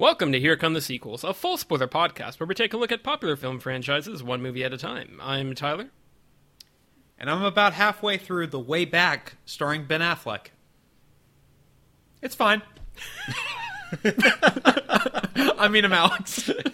Welcome to Here Come the Sequels, a full spoiler podcast where we take a look at popular film franchises one movie at a time. I'm Tyler. And I'm about halfway through The Way Back, starring Ben Affleck. It's fine. I mean, I'm Alex.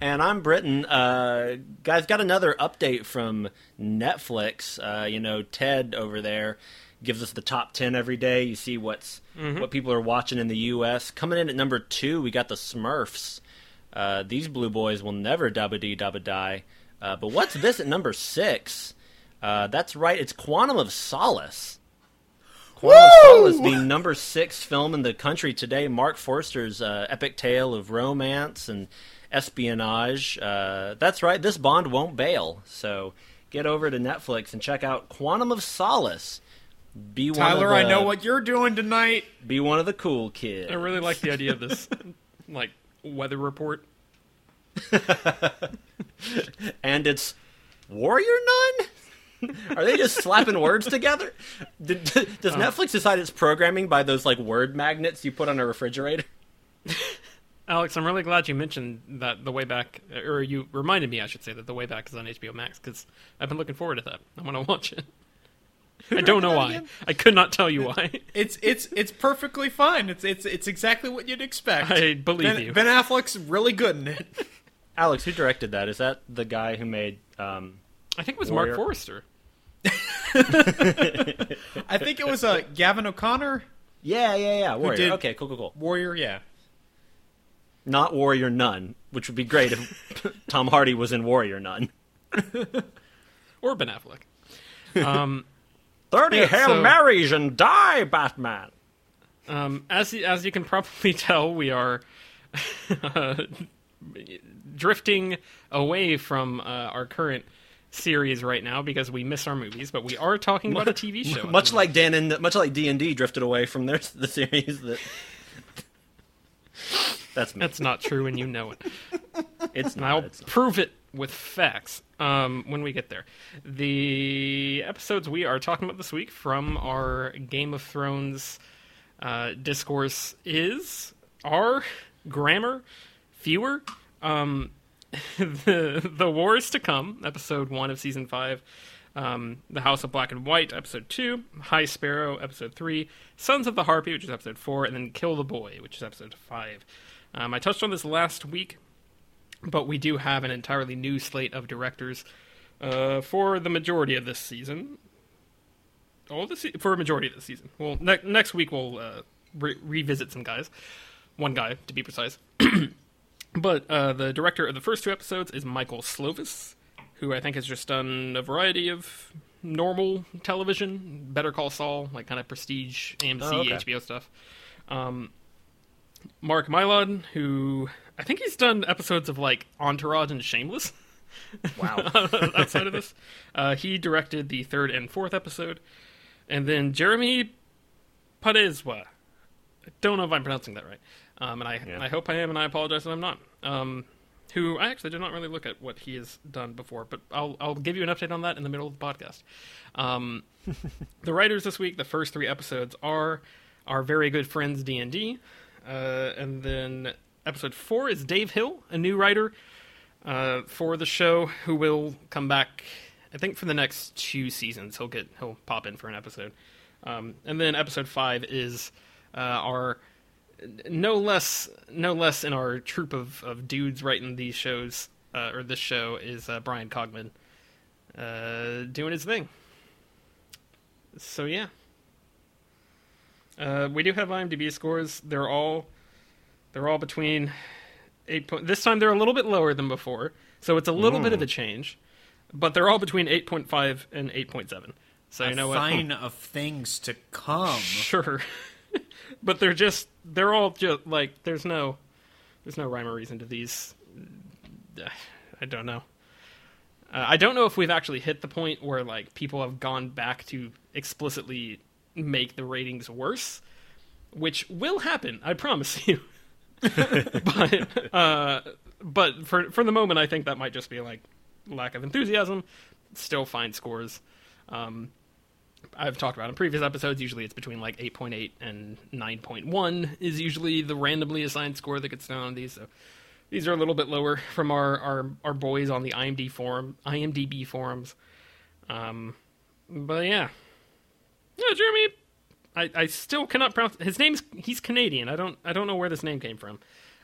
and I'm Britton. Uh, guys, got another update from Netflix. Uh, you know, Ted over there gives us the top 10 every day. You see what's Mm-hmm. what people are watching in the U.S. Coming in at number two, we got the Smurfs. Uh, these blue boys will never dabba dee dabba die. Uh, but what's this at number six? Uh, that's right, it's Quantum of Solace. Quantum of Solace being number six film in the country today. Marc Forster's uh, epic tale of romance and espionage. Uh, that's right, this Bond won't bail. So get over to Netflix and check out Quantum of Solace. Be one Tyler, of the, I know what you're doing tonight. Be one of the cool kids. I really like the idea of this, like, weather report. and it's Warrior Nun. Are they just slapping words together? Did, does uh. Netflix decide it's programming by those like word magnets you put on a refrigerator? Alex, I'm really glad you mentioned that the way back, or you reminded me, I should say, that the way back is on HBO Max because I've been looking forward to that. I want to watch it. I don't know why. I could not tell you why. It's it's it's perfectly fine. It's it's it's exactly what you'd expect. I believe ben, you. Ben Affleck's really good in it. Alex, who directed that? Is that the guy who made? Um, I think it was Warrior. Mark Forrester. I think it was uh, Gavin O'Connor, yeah, yeah, yeah. Warrior. did- Okay, cool, cool, cool. Warrior. Yeah, Not Warrior Nun, which would be great if Tom Hardy was in Warrior Nun. Or Ben Affleck. Um, Thirty Yeah, Hail so- Marys and die, Batman. Um, as as you can probably tell, we are uh, drifting away from uh, our current series right now because we miss our movies, but we are talking about a TV show. Much like Dan and much like D and D drifted away from their the series that. That's me. That's not true, and you know it. It's And not. I'll it's not. prove it with facts um, when we get there. The episodes we are talking about this week from our Game of Thrones uh, discourse is are grammar fewer. Um, the the wars to come, episode one of season five. Um, the House of Black and White, episode two. High Sparrow, episode three. Sons of the Harpy, which is episode four, and then Kill the Boy, which is episode five. Um, I touched on this last week but we do have an entirely new slate of directors uh, for the majority of this season. Oh, the se- for a majority of the season. Well, ne- next week we'll uh, re- revisit some guys, one guy to be precise. but uh, the director of the first two episodes is Michael Slovis, who I think has just done a variety of normal television, Better Call Saul, like kind of prestige AMC, Oh, okay. HBO stuff. Um, Mark Mylod, who I think he's done episodes of like Entourage and Shameless. Wow. outside of this, uh, he directed the third and fourth episode, and then Jeremy Podeswa. I don't know if I'm pronouncing that right, um, and I Yeah. I hope I am, and I apologize if I'm not. Um, who I actually did not really look at what he has done before, but I'll I'll give you an update on that in the middle of the podcast. Um, the writers this week, the first three episodes are our very good friends D and D, uh, and then episode four is Dave Hill, a new writer uh, for the show, who will come back. I think for the next two seasons, he'll get he'll pop in for an episode, um, and then episode five is uh, our no less no less in our troop of, of dudes writing these shows uh, or this show is uh, Bryan Cogman uh, doing his thing. So yeah, uh, we do have IMDb scores. They're all they're all between eight. Point, this time they're a little bit lower than before, so it's a little bit of a change. But they're all between eight point five and eight point seven. So you a know what? sign of things to come. Sure. but they're just they're all just like there's no there's no rhyme or reason to these I don't know. Uh, I don't know if we've actually hit the point where like people have gone back to explicitly make the ratings worse, which will happen, I promise you. but uh, but for for the moment I think that might just be like lack of enthusiasm, still fine scores. Um, I've talked about in previous episodes. Usually, it's between like 8.8 and 9.1 is usually the randomly assigned score that gets down on these. So these are a little bit lower from our our, our boys on the IMDb forum, IMDb forums. Um, but yeah, yeah, Jeremy. I, I still cannot pronounce his name's. He's Canadian. I don't I don't know where this name came from.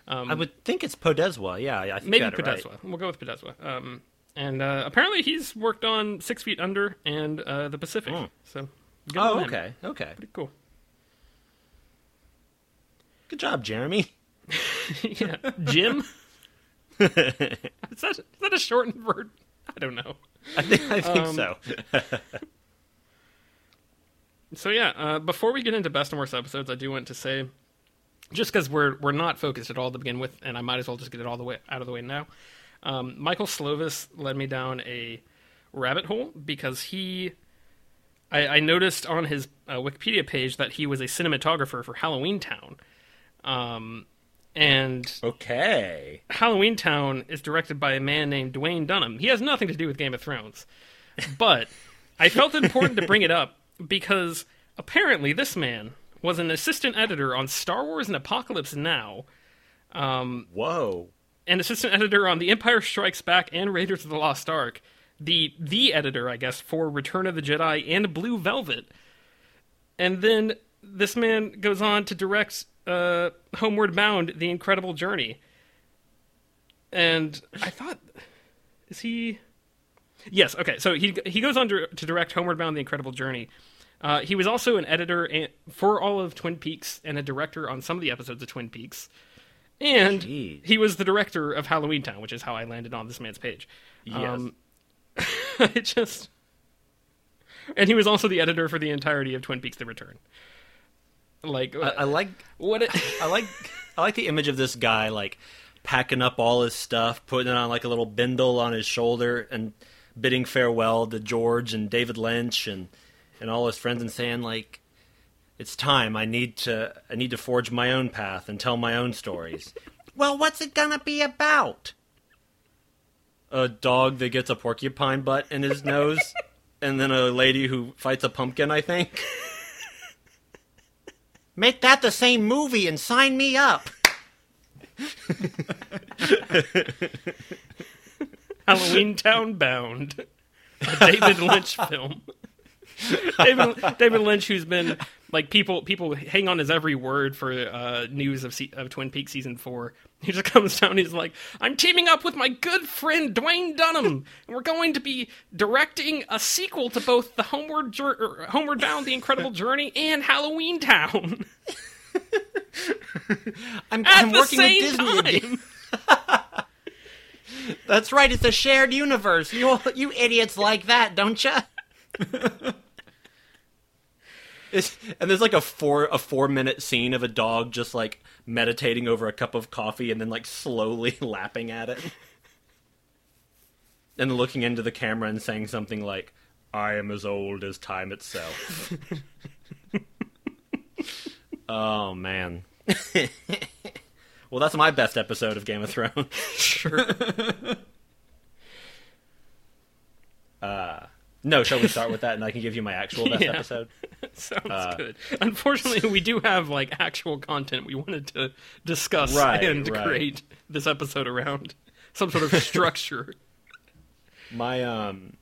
I would think it's Podeswa. Yeah, I think Maybe it right. Podeswa. We'll go with Podeswa. Um, and uh, apparently he's worked on Six Feet Under and uh, The Pacific. Hmm. So Oh, okay, okay. Pretty cool. Good job, Jeremy. yeah, Jim. is that is that a shortened word? I don't know. I think, I think Um, so. So yeah, uh, before we get into best and worst episodes, I do want to say, just because we're we're not focused at all to begin with, and I might as well just get it all the way out of the way now. Um, Michael Slovis led me down a rabbit hole because he, I, I noticed on his uh, Wikipedia page that he was a cinematographer for Halloween Town, um, and okay. Halloween Town is directed by a man named Dwayne Dunham. He has nothing to do with Game of Thrones. But I felt it important to bring it up because apparently this man was an assistant editor on Star Wars and Apocalypse Now, Whoa. an assistant editor on The Empire Strikes Back and Raiders of the Lost Ark, the the editor, I guess, for Return of the Jedi and Blue Velvet. And then this man goes on to direct uh, Homeward Bound: The Incredible Journey. And I thought, is he? Yes. Okay. So he he goes on to, to direct Homeward Bound: The Incredible Journey. Uh, he was also an editor and, for all of Twin Peaks and a director on some of the episodes of Twin Peaks. And Jeez. he was the director of Halloween Town, which is how I landed on this man's page. Um, it just, and he was also the editor for the entirety of Twin Peaks: The Return. Like, I, I like what? It, I like I like the image of this guy like packing up all his stuff, putting it on like a little bindle on his shoulder, and bidding farewell to George and David Lynch and and all his friends, and saying like, "It's time. I need to I need to forge my own path and tell my own stories." well, what's it gonna be about? A dog that gets a porcupine butt in his nose, and then a lady who fights a pumpkin. I think. Make that the same movie and sign me up. Halloween Town Bound, a David Lynch film. David, David Lynch, who's been like people people hang on his every word for uh, news of of Twin Peaks season four. He just comes down. He's like, "I'm teaming up with my good friend Dwayne Dunham, and we're going to be directing a sequel to both the Homeward Jour- Homeward Bound: The Incredible Journey and Halloween Town I'm, at I'm the working same with Disney again. time." That's right. It's a shared universe. You you idiots like that, don't you? And there's like a four a four minute scene of a dog just like meditating over a cup of coffee and then like slowly lapping at it, and looking into the camera and saying something like, "I am as old as time itself." oh man. well, that's my best episode of Game of Thrones. Sure. No, shall we start with that, and I can give you my actual best Yeah. episode? Sounds Uh, good. Unfortunately, we do have like actual content we wanted to discuss Right, and right. create this episode around some sort of structure. My um,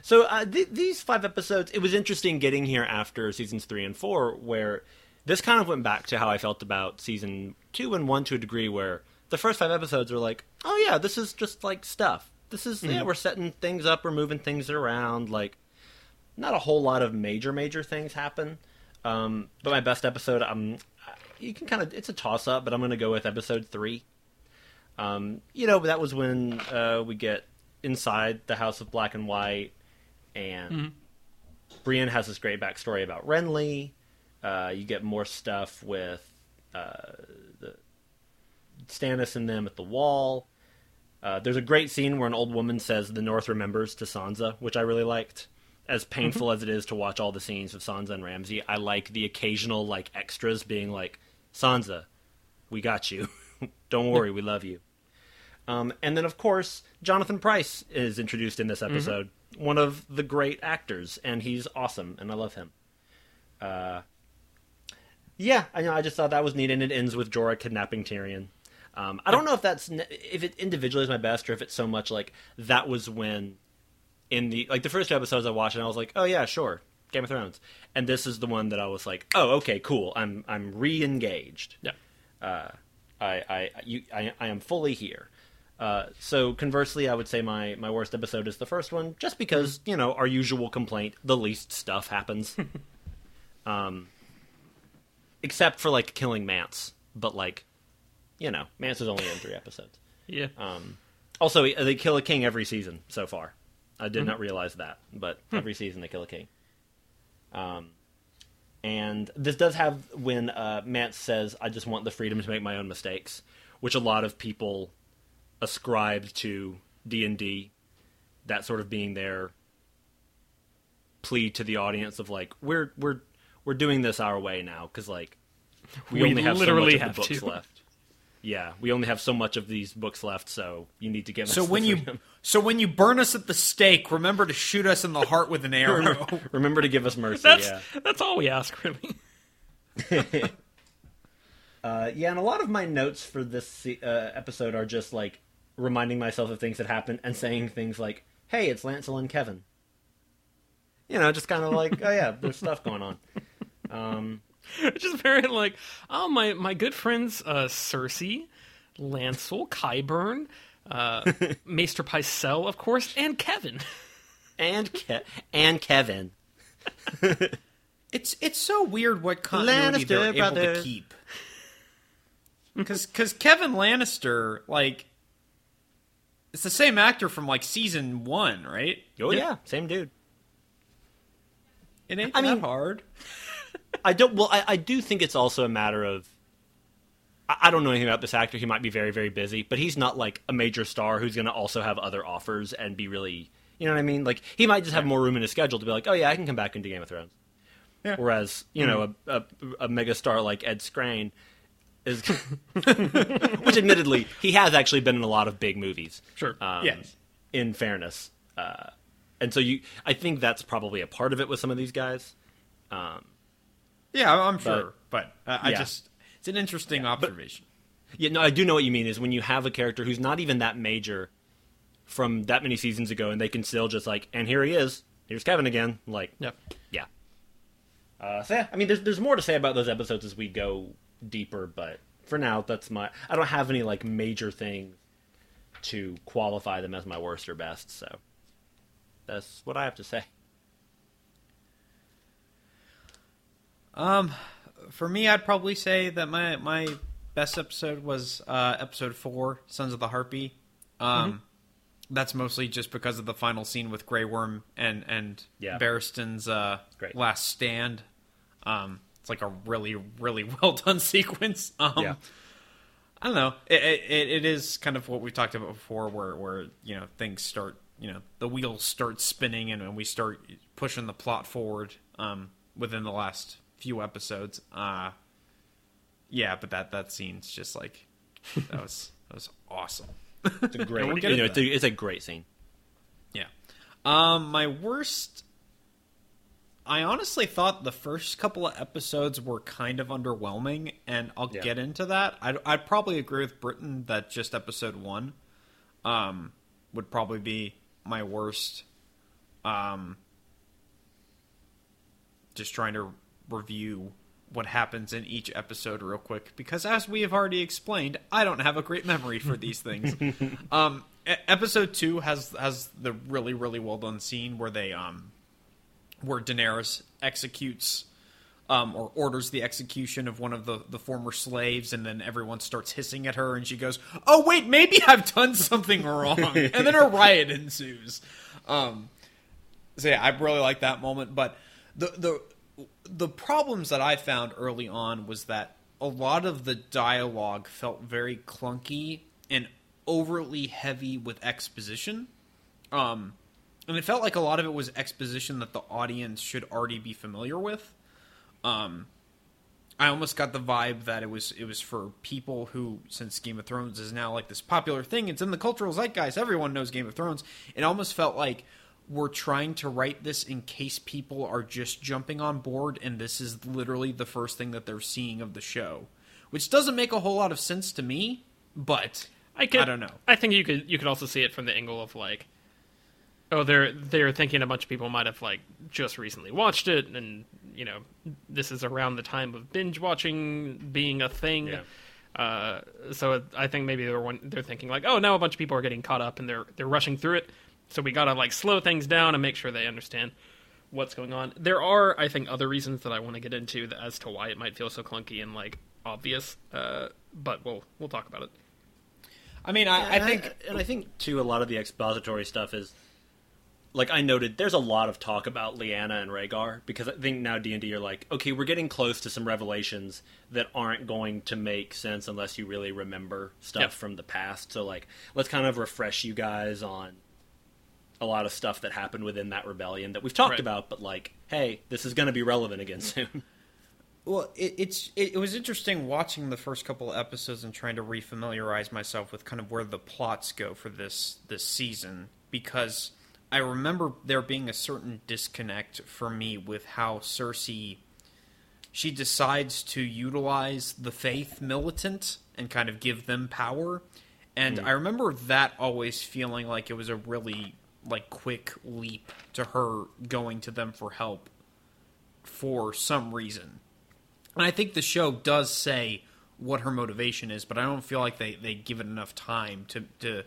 so uh, th- these five episodes, it was interesting getting here after seasons three and four, where this kind of went back to how I felt about season two and one to a degree, where the first five episodes are like, oh yeah, this is just like stuff. This is yeah, we're setting things up, we're moving things around, like not a whole lot of major major things happen. Um, but my best episode, um, you can kind of it's a toss up, but I'm going to go with episode three. Um, you know, that was when uh, we get inside the House of Black and White, and Brienne has this great backstory about Renly. Uh, you get more stuff with uh, the Stannis and them at the wall. Uh, there's a great scene where an old woman says the North remembers to Sansa, which I really liked. As painful as it is to watch all the scenes of Sansa and Ramsay, I like the occasional like extras being like, "Sansa, we got you. Don't worry, we love you." Um, and then, of course, Jonathan Pryce is introduced in this episode. one of the great actors, and he's awesome, and I love him. Uh, yeah, I know. I just thought that was neat, and it ends with Jorah kidnapping Tyrion. Um, I don't know if that's if it individually is my best, or if it's so much like that was when in the like the first two episodes I watched, and I was like, oh yeah, sure, Game of Thrones, and this is the one that I was like, oh okay, cool, I'm I'm re-engaged. Yeah. Uh, I I you I, I am fully here. Uh, so conversely, I would say my, my worst episode is the first one, just because you know our usual complaint: the least stuff happens. um, except for like killing Mance, but like, you know, Mance is only in three episodes. Yeah. Um, also, they kill a king every season so far. I did not realize that, but every season they kill a king. Um, and this does have when uh, Mance says, "I just want the freedom to make my own mistakes," which a lot of people ascribed to D and D, that sort of being their plea to the audience of like, we're we're we're doing this our way now because like we, We only have literally so much have of the books to. left. Yeah, we only have so much of these books left, so you need to give us. So the when you so when you burn us at the stake, remember to shoot us in the heart with an arrow. remember to give us mercy. That's yeah. that's all we ask, really. Uh, yeah, and a lot of my notes for this uh, episode are just like reminding myself of things that happened and saying things like, "Hey, it's Lancel and Kevin." You know, just kind of like, "Oh yeah, there's stuff going on." Um, It's just very like, oh my my good friends, uh, Cersei, Lancel, Qyburn, uh, Maester Pycelle, of course, and Kevin. and Ke- and Kevin. It's it's so weird what continuity Lannister they're able brothers. to keep. Because Kevin Lannister, like, it's the same actor from like season one, right? Oh yeah, same dude. It ain't I that mean- hard. I don't. Well, I, I do think it's also a matter of. I, I don't know anything about this actor. He might be very, very busy, but he's not like a major star who's going to also have other offers and be really. You know what I mean? Like he might just have more room in his schedule to be like, oh yeah, I can come back into Game of Thrones. Yeah. Whereas you know a, a a mega star like Ed Skrein is, which admittedly he has actually been in a lot of big movies. Sure. Um, Yes. In fairness, uh, and so you, I think that's probably a part of it with some of these guys. Um, Yeah, I'm sure, but, uh, I yeah. just it's an interesting observation. Yeah, no, I do know what you mean. Is when you have a character who's not even that major from that many seasons ago, and they can still just like, and here he is. Here's Kevin again. Like, Yep. yeah. Uh, so yeah, I mean, there's there's more to say about those episodes as we go deeper, but for now, that's my. I don't have any like major things to qualify them as my worst or best. So that's what I have to say. Um, for me, I'd probably say that my my best episode was uh, episode four, Sons of the Harpy. Um, that's mostly just because of the final scene with Grey Worm and and Yeah. Barristan's uh, Great. last stand. Um, it's like a really really well done sequence. Um, Yeah. I don't know. It, it it is kind of what we talked about before, where where you know things start, you know, the wheels start spinning, and, and we start pushing the plot forward. Um, within the last few episodes. Uh, yeah, but that that scene's just like that was that was awesome. It's a great, we'll get you know, it's a, it's a great scene. Yeah. Um, my worst. I honestly thought the first couple of episodes were kind of underwhelming, and I'll Yeah. get into that. I'd, I'd probably agree with Britton that just episode one, um, would probably be my worst. Um, just trying to review what happens in each episode real quick because as we have already explained i don't have a great memory for these things um episode 2 has has the really really well done scene where they um where daenerys executes um, or orders the execution of one of the, the former slaves, and then everyone starts hissing at her, and she goes, "Oh wait, maybe I've done something wrong," and then a riot ensues. Um, so yeah, I really like that moment. But the the the problems that I found early on was that a lot of the dialogue felt very clunky and overly heavy with exposition. Um, and it felt like a lot of it was exposition that the audience should already be familiar with. Um, I almost got the vibe that it was it was for people who, since Game of Thrones is now like this popular thing, it's in the cultural zeitgeist. Everyone knows Game of Thrones. It almost felt like we're trying to write this in case people are just jumping on board and this is literally the first thing that they're seeing of the show, which doesn't make a whole lot of sense to me, but I could. I don't know. I think you could. You could also see it from the angle of like, oh, they're they're thinking a bunch of people might have like just recently watched it, and you know, this is around the time of binge watching being a thing. Yeah. Uh, so I think maybe they're one, they're thinking like, oh, now a bunch of people are getting caught up and they're they're rushing through it. So we gotta like slow things down and make sure they understand what's going on. There are, I think, other reasons that I want to get into as to why it might feel so clunky and like obvious. Uh, but we'll we'll talk about it. I mean, I, I And think and I think too, a lot of the expository stuff is, like I noted, there's a lot of talk about Lyanna and Rhaegar because I think now D and D are like, okay, we're getting close to some revelations that aren't going to make sense unless you really remember stuff Yep. from the past. So like, let's kind of refresh you guys on a lot of stuff that happened within that rebellion that we've talked Right. about, but like, hey, this is going to be relevant again soon. Well, it, it's it, it was interesting watching the first couple of episodes and trying to refamiliarize myself with kind of where the plots go for this this season because I remember there being a certain disconnect for me with how Cersei she decides to utilize the faith militant and kind of give them power and hmm. I remember that always feeling like it was a really like quick leap to her going to them for help for some reason. And I think the show does say what her motivation is, but I don't feel like they, they give it enough time to, to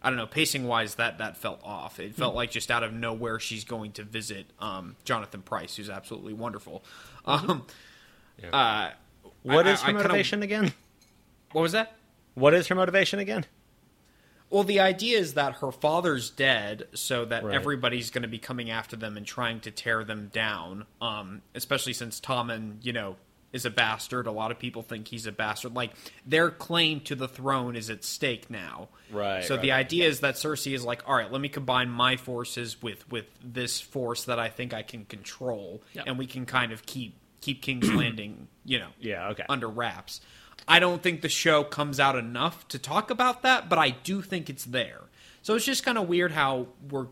I don't know, pacing wise that that felt off. It felt like just out of nowhere she's going to visit um, Jonathan Pryce, who's absolutely wonderful. Um, uh, What I- is her I kinda- motivation again? what was that? What is her motivation again? Well, the idea is that her father's dead, so that Right. everybody's going to be coming after them and trying to tear them down. Um, especially since Tommen, you know, is a bastard. A lot of people think he's a bastard. Like their claim to the throne is at stake now. Right, So right. the idea is that Cersei is like, all right, let me combine my forces with with this force that I think I can control, Yeah. and we can kind of keep keep King's Landing, you know, Yeah, okay. under wraps. I don't think the show comes out enough to talk about that, but I do think it's there. So it's just kind of weird how we're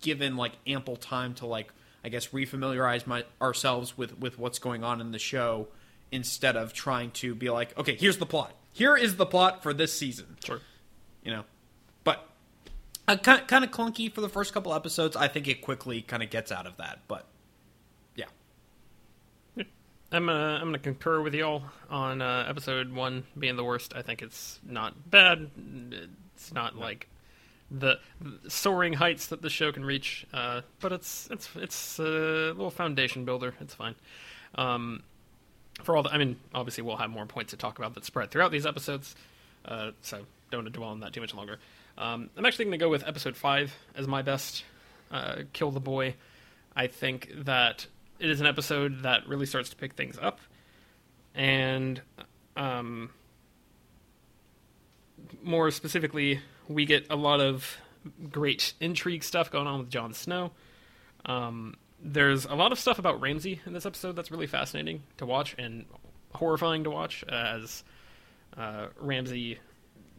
given like ample time to like I guess refamiliarize my, ourselves with with what's going on in the show instead of trying to be like, okay, here's the plot. Here is the plot for this season. Sure. You know, but uh, kind kind of clunky for the first couple episodes. I think it quickly kind of gets out of that, but. I'm uh, I'm gonna concur with y'all on uh, episode one being the worst. I think it's not bad. It's not like the soaring heights that the show can reach, uh, but it's it's it's a little foundation builder. It's fine. Um, for all the, I mean, obviously we'll have more points to talk about that spread throughout these episodes, uh, so don't want to dwell on that too much longer. Um, I'm actually to go with episode five as my best. Uh, Kill the boy. I think that it is an episode that really starts to pick things up, and um, more specifically, we get a lot of great intrigue stuff going on with Jon Snow. Um, there's a lot of stuff about Ramsay in this episode that's really fascinating to watch and horrifying to watch, as uh, Ramsay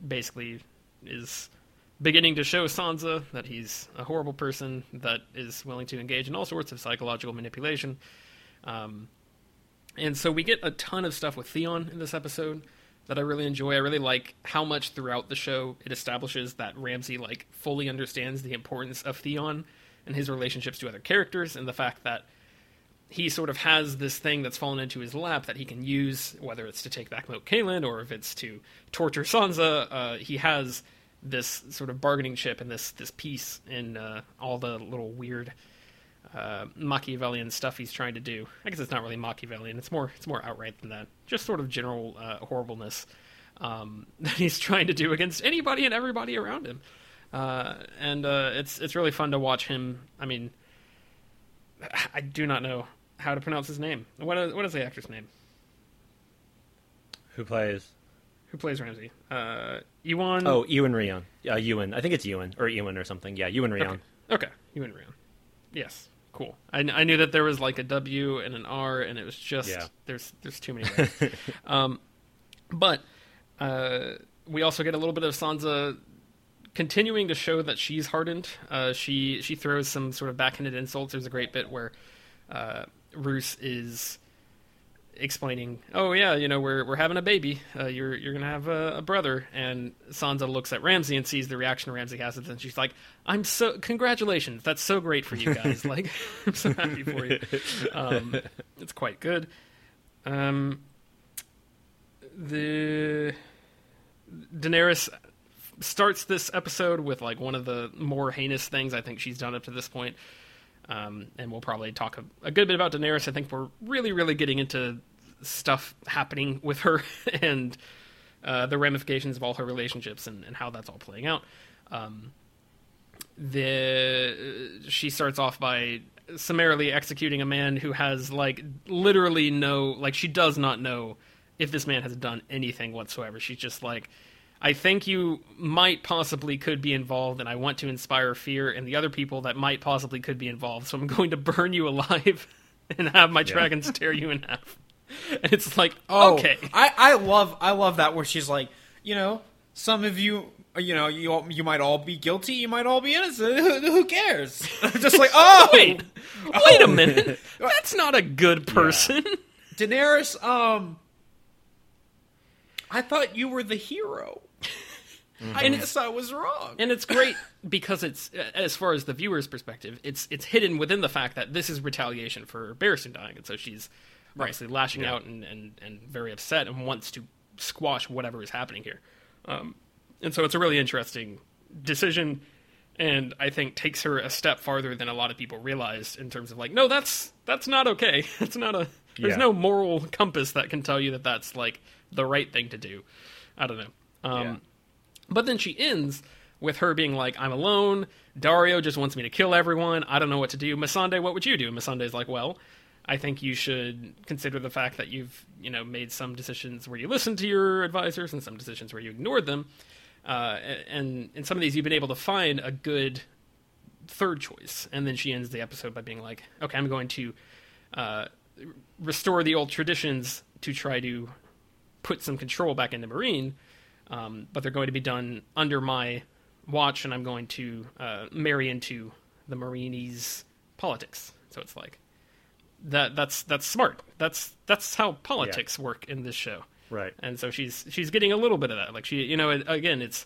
basically is beginning to show Sansa that he's a horrible person that is willing to engage in all sorts of psychological manipulation. Um, and so we get a ton of stuff with Theon in this episode that I really enjoy. I really like how much throughout the show it establishes that Ramsay like fully understands the importance of Theon and his relationships to other characters and the fact that he sort of has this thing that's fallen into his lap that he can use, whether it's to take back Moat Cailin or if it's to torture Sansa. Uh, he has this sort of bargaining chip and this this piece in uh, all the little weird uh, Machiavellian stuff he's trying to do. I guess it's not really Machiavellian; it's more it's more outright than that. Just sort of general uh, horribleness um, that he's trying to do against anybody and everybody around him. Uh, and uh, it's it's really fun to watch him. I mean, I do not know how to pronounce his name. What is, what is the actor's name? Who plays? Who plays Ramsay? Uh, Ewan. Oh, Iwan Rheon. Uh, Ewan. I think it's Ewan or Ewan or something. Yeah, Iwan Rheon. okay. okay, Iwan Rheon. Yes, cool. I, I knew that there was like a W and an R, and it was just Yeah. there's there's too many. um, but uh, we also get a little bit of Sansa continuing to show that she's hardened. Uh, she she throws some sort of backhanded insults. There's a great bit where uh, Roose is explaining, "Oh yeah, you know we're we're having a baby. Uh, you're you're gonna have a, a, brother." And Sansa looks at Ramsay and sees the reaction Ramsay has, and she's like, "I'm so congratulations. That's so great for you guys. like I'm so happy for you. Um, it's quite good." Um, the Daenerys starts this episode with like one of the more heinous things I think she's done up to this point. Um, and we'll probably talk a, a, good bit about Daenerys. I think we're really, really getting into stuff happening with her and uh, the ramifications of all her relationships and, and how that's all playing out. Um, the she starts off by summarily executing a man who has like literally no like she does not know if this man has done anything whatsoever. She's just like I think you might possibly could be involved, and I want to inspire fear in the other people that might possibly could be involved. So I'm going to burn you alive and have my yeah. dragons tear you in half. And it's like, oh, okay. I, I love I love that where she's like, you know, some of you, you know, you you might all be guilty, you might all be innocent. Who, who cares? Just like, oh, wait, oh. wait a minute, that's not a good person. Yeah. Daenerys, um, I thought you were the hero. Mm-hmm. I guess I was wrong. And it's great because it's as far as the viewer's perspective, it's it's hidden within the fact that this is retaliation for Barristan dying, and so she's obviously lashing yeah. out and, and, and very upset and wants to squash whatever is happening here. Um, and so it's a really interesting decision, and I think takes her a step farther than a lot of people realize in terms of like, no, that's that's not okay. It's not a there's yeah. no moral compass that can tell you that that's like the right thing to do. I don't know. Um, yeah. But then she ends with her being like, I'm alone. Daario just wants me to kill everyone. I don't know what to do. Missandei, what would you do? Missandei's like, well, I think you should consider the fact that you've, you know, made some decisions where you listened to your advisors and some decisions where you ignored them. Uh, and in some of these, you've been able to find a good third choice. And then she ends the episode by being like, okay, I'm going to uh, restore the old traditions to try to put some control back into Meereen, um, but they're going to be done under my watch, and I'm going to uh, marry into the Meereenese politics. So it's like that. That's that's smart. That's that's how politics yeah. work in this show. Right. And so she's she's getting a little bit of that. Like she, you know, again, it's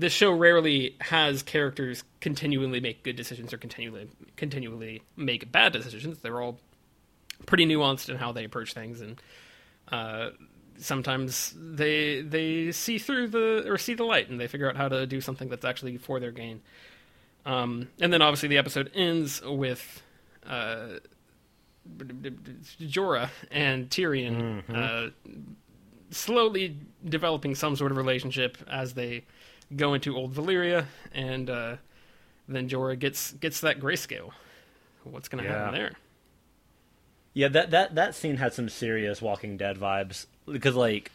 this show rarely has characters continually make good decisions or continually continually make bad decisions. They're all pretty nuanced in how they approach things, and uh, sometimes they they see through the or see the light and they figure out how to do something that's actually for their gain. Um, and then obviously the episode ends with uh, Jorah and Tyrion mm-hmm. uh, slowly developing some sort of relationship as they go into Old Valyria, and uh, then Jorah gets gets that grayscale. What's going to yeah. happen there? Yeah, that that that scene had some serious Walking Dead vibes because like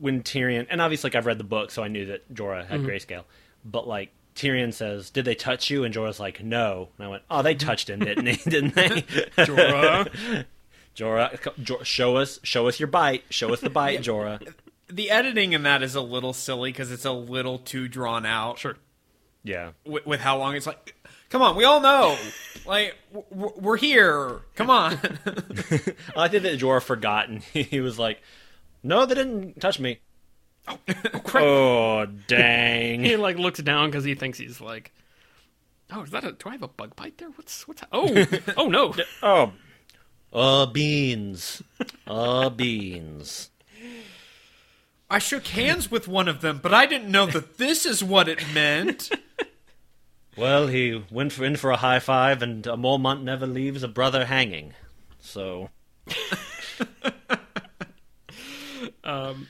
when Tyrion and obviously like I've read the book, so I knew that Jorah had mm-hmm. grayscale, but like Tyrion says, "Did they touch you?" And Jorah's like, "No." And I went, "Oh, they touched him, didn't they? didn't they?" Jorah, Jorah, show us, show us your bite. Show us the bite, Jorah. The editing in that is a little silly because it's a little too drawn out. Sure. Yeah. With, with how long it's like. Come on, we all know. like we're here. Come on. I think that Jorah forgot, and he was like, "No, they didn't touch me." Oh, oh, oh dang! he like looks down because he thinks he's like, "Oh, is that a? Do I have a bug bite there? What's what's? Oh, oh no! oh, uh, beans, uh, beans." I shook hands with one of them, but I didn't know that this is what it meant. Well, he went for, in for a high five, and a Mormont never leaves a brother hanging. So. Um,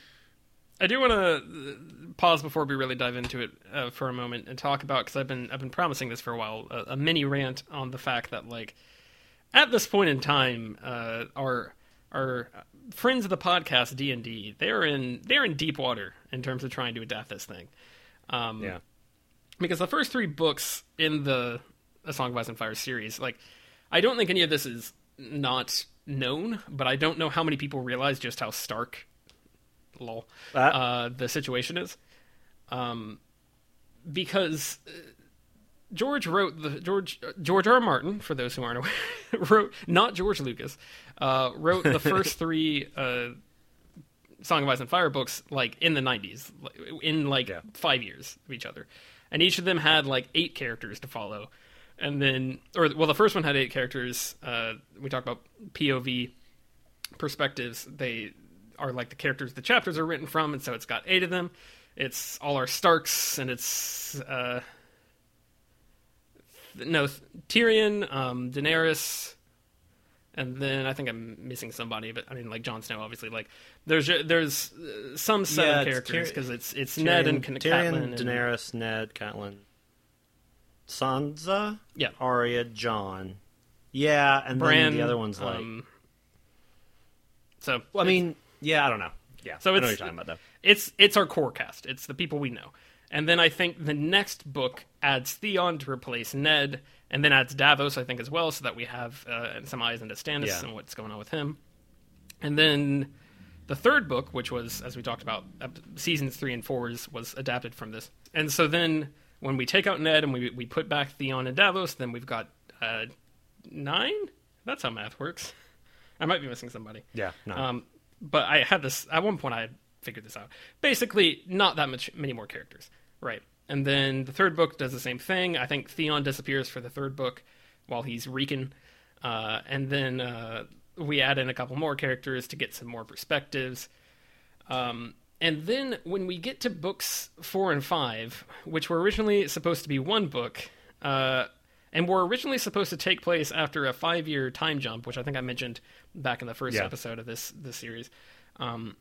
I do want to pause before we really dive into it uh, for a moment and talk about because I've been I've been promising this for a while a, a, mini rant on the fact that like at this point in time uh, our our friends of the podcast D and D they're in they're in deep water in terms of trying to adapt this thing. Um, yeah because the first three books in the A Song of Ice and Fire series, like, I don't think any of this is not known, but I don't know how many people realize just how stark, lol, uh, uh, the situation is. Um, because uh, George wrote the George George R. R. Martin, for those who aren't aware, wrote not George Lucas, uh, wrote the first three uh, Song of Ice and Fire books like in the '90s, in like Yeah. five years of each other, and each of them had like eight characters to follow, and then or well, the first one had eight characters. Uh, we talk about POV perspectives. They are like the characters the chapters are written from, and so it's got eight of them. It's all our Starks, and it's uh, no Tyrion, um, Daenerys, and then I think I'm missing somebody, but I mean like Jon Snow, obviously. Like there's there's uh, some set Yeah, of it's characters because it's it's Ned and Tyrion, Catelyn Tyrion, and Daenerys, Ned, Catelyn, Sansa, Yeah. Arya, Jon. Yeah, and Bran. then the other one's like. um, so well, I mean, yeah, I don't know. Yeah, So it's, I know what you're talking about though. it's it's our core cast. It's the people we know. And then I think the next book adds Theon to replace Ned, and then adds Davos, I think, as well, so that we have uh, some eyes into Stannis Yeah. and what's going on with him. And then the third book, which was, as we talked about, seasons three and four, is- was adapted from this. And so then when we take out Ned and we we put back Theon and Davos, then we've got uh, nine. That's how math works. I might be missing somebody. Yeah, no. Um, but I had this at one point. I had figured this out. Basically, not that much many more characters, right? And then the third book does the same thing. I think Theon disappears for the third book while he's reeking, uh, and then uh, we add in a couple more characters to get some more perspectives. Um, and then when we get to books four and five, which were originally supposed to be one book, uh, and were originally supposed to take place after a five-year time jump, which I think I mentioned back in the first Yeah. episode of this this series. Um,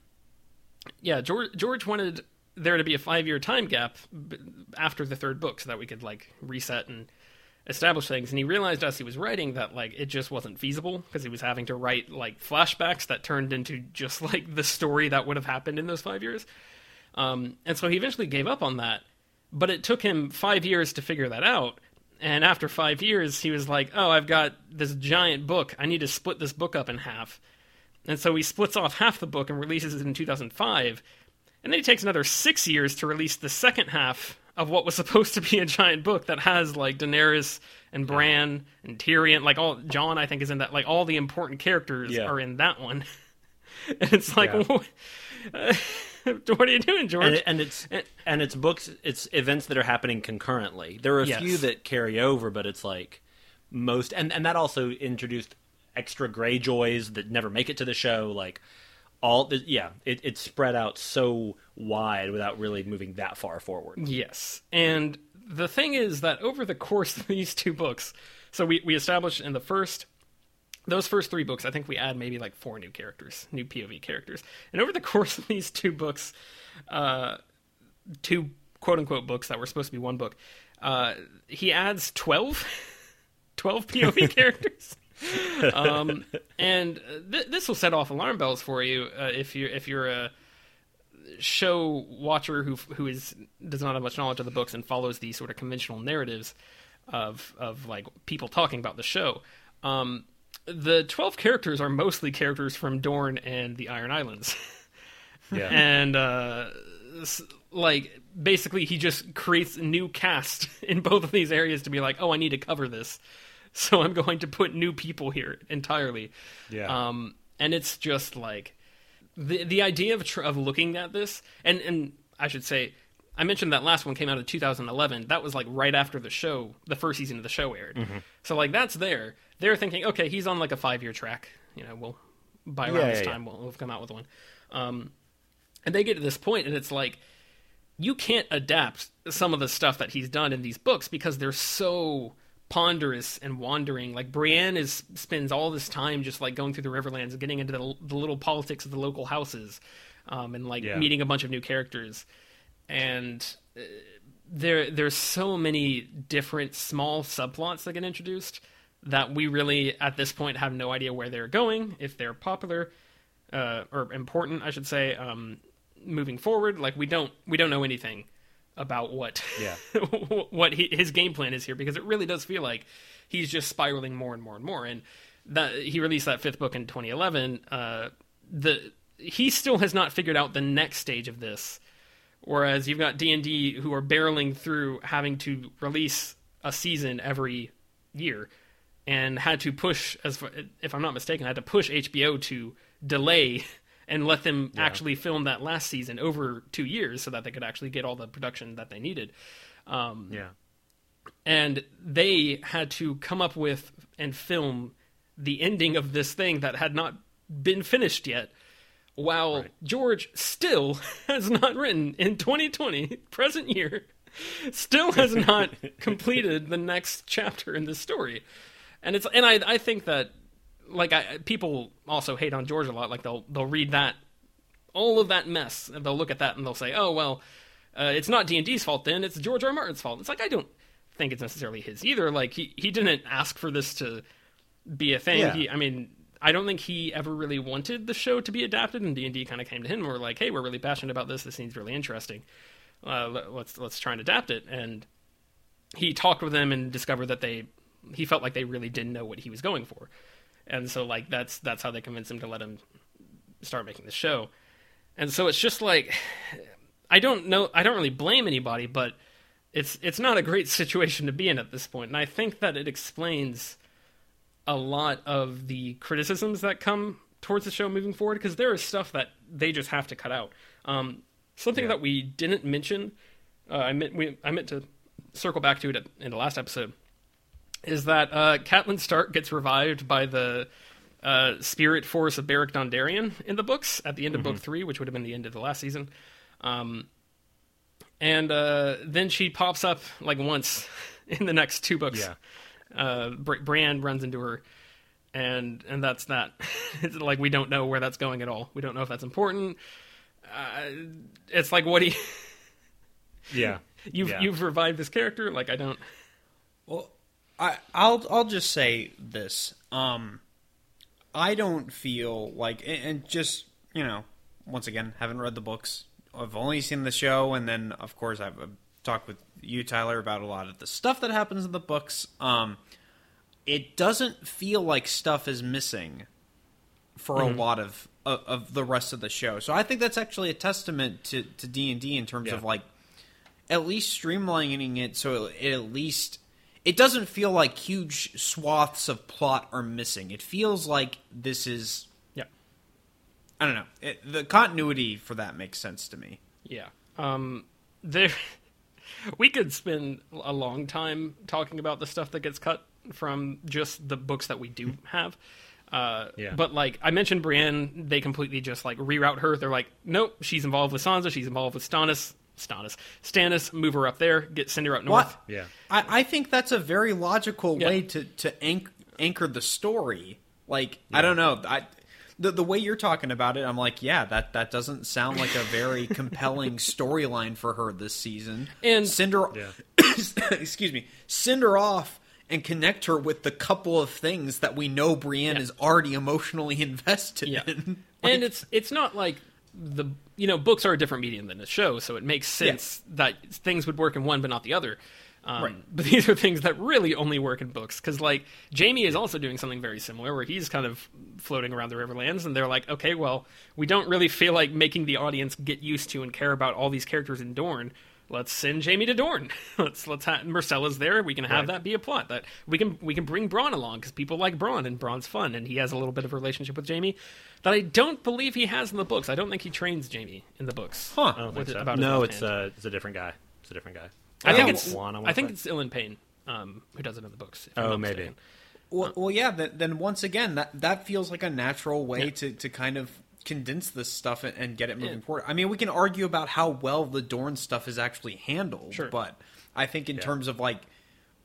yeah, George George wanted there to be a five-year time gap after the third book, so that we could like reset and establish things. And he realized as he was writing that like it just wasn't feasible because he was having to write like flashbacks that turned into just like the story that would have happened in those five years. Um, and so he eventually gave up on that. But it took him five years to figure that out. And after five years, he was like, "Oh, I've got this giant book. I need to split this book up in half." And so he splits off half the book and releases it in 2005. And then he takes another six years to release the second half of what was supposed to be a giant book that has like Daenerys and Bran and Tyrion, like all Jon, I think, is in that. Like all the important characters Yeah. are in that one. and it's like, Yeah. what, are you doing, George? and, it, and it's And- and it's books it's events that are happening concurrently there are a Yes. few that carry over but it's like most and and that also introduced extra greyjoys that never make it to the show like all the, yeah it, it's spread out so wide without really moving that far forward Yes. And the thing is that over the course of these two books, so we, we established in the first, those first three books, I think we add maybe like four new characters, new POV characters. And over the course of these two books, uh, two quote unquote books that were supposed to be one book, uh, he adds 12, 12 POV characters. um, and uh, th- this will set off alarm bells for you uh, if you if you're a show watcher who who is does not have much knowledge of the books and follows the sort of conventional narratives of of like people talking about the show. Um, the twelve characters are mostly characters from Dorne and the Iron Islands, yeah. And uh, like basically he just creates a new cast in both of these areas to be like, oh, I need to cover this, so I'm going to put new people here entirely. yeah. Um, and it's just like the the idea of tr- of looking at this, and and I should say, I mentioned that last one came out in 2011. That was like right after the show, the first season of the show aired. Mm-hmm. So like that's there. They're thinking, okay, he's on like a five year track. You know, we'll by around Yeah, this yeah, time we'll, we'll come out with one. Um, and they get to this point, and it's like you can't adapt some of the stuff that he's done in these books because they're so ponderous and wandering. Like Brienne is spends all this time just like going through the Riverlands and getting into the, the little politics of the local houses, um, and like Yeah. meeting a bunch of new characters. And uh, there there's so many different small subplots that get introduced that we really at this point have no idea where they're going if they're popular uh, or important, I should say. Um, moving forward, like we don't we don't know anything about what Yeah. what he, his game plan is here because it really does feel like he's just spiraling more and more and more. And that he released that fifth book in 2011. Uh, the he still has not figured out the next stage of this, whereas you've got D and D who are barreling through having to release a season every year, and had to push as if I'm not mistaken, had to push HBO to delay and let them Yeah. actually film that last season over two years so that they could actually get all the production that they needed. Um, Yeah. and they had to come up with and film the ending of this thing that had not been finished yet while Right. george still has not written in 2020 present year still has not completed the next chapter in this story and it's and i i think that like I, people also hate on george a lot like they'll they'll read that all of that mess and they'll look at that and they'll say oh well uh, it's not d&d's fault then it's george r. R. martin's fault it's like i don't think it's necessarily his either like he, he didn't ask for this to be a thing Yeah. he, i mean i don't think he ever really wanted the show to be adapted and d&d kind of came to him and were like hey we're really passionate about this. This seems really interesting. Uh, let- let's let's try and adapt it. And he talked with them and discovered that they he felt like they really didn't know what he was going for. And so like that's that's how they convinced him to let him start making the show. And so it's just like i don't know i don't really blame anybody but it's it's not a great situation to be in at this point. And i think that it explains a lot of the criticisms that come towards the show moving forward because there is stuff that they just have to cut out um, something Yeah. that we didn't mention uh, I meant we, I meant to circle back to it in the last episode is that uh, Catelyn Stark gets revived by the uh, spirit force of Beric Dondarrion in the books at the end of Mm-hmm. book three, which would have been the end of the last season. Um, and uh, then she pops up like once in the next two books. Yeah. Uh, Br- Bran runs into her, and and that's that. it's like we don't know where that's going at all. We don't know if that's important. Uh, it's like what do you Yeah. you've Yeah. you've revived this character? Like I don't. Well, I I'll I'll just say this. Um, I don't feel like, and- and just you know, once again, haven't read the books. I've only seen the show, and then of course I've, I've with you, Tyler, about a lot of the stuff that happens in the books. Um, it doesn't feel like stuff is missing for a lot of, of of the rest of the show. So I think that's actually a testament to to D and D in terms Yeah. of like at least streamlining it so it at least it doesn't feel like huge swaths of plot are missing. It feels like this is Yeah. I don't know. It, the continuity for that makes sense to me. Yeah. Um, there, we could spend a long time talking about the stuff that gets cut from just the books that we do have. Uh, Yeah. But like I mentioned, Brienne, they completely just like reroute her. They're like, nope, she's involved with Sansa. She's involved with Stannis. Stannis. Stannis, move her up there. Get send her up north. What? Yeah. I, I think that's a very logical Yeah. way to to anch- anchor the story. Like I don't know, I the the way you're talking about it, I'm like, yeah, that that doesn't sound like a very compelling storyline for her this season. And- send her, Yeah. excuse me, send her off and connect her with the couple of things that we know Brienne Yeah. is already emotionally invested Yeah. in. and it's it's not like the you know books are a different medium than a show, so it makes sense that things would work in one but not the other. Um, Right. But these are things that really only work in books because like Jaime is also doing something very similar where he's kind of floating around the Riverlands, and they're like, okay, well, we don't really feel like making the audience get used to and care about all these characters in Dorne. Let's send Jaime to Dorne. let's let's have Myrcella's there. We can have Right. that be a plot that we can we can bring Bronn along because people like Bronn and Bronn's fun and he has a little bit of a relationship with Jaime that I don't believe he has in the books. I don't think he trains Jaime in the books. Huh. I don't With think so. about No, it's hand. uh, it's a different guy. It's a different guy. I think Oh, it's Juan, I I, wanna think say. it's Ilyn Payne um, who does it in the books. if Oh, maybe. mistaken. Well, well yeah. Then, then once again, that that feels like a natural way Yeah. to, to kind of condense this stuff and, and get it moving Yeah. forward. I mean, we can argue about how well the Dorne stuff is actually handled, Sure. but I think in Yeah. terms of like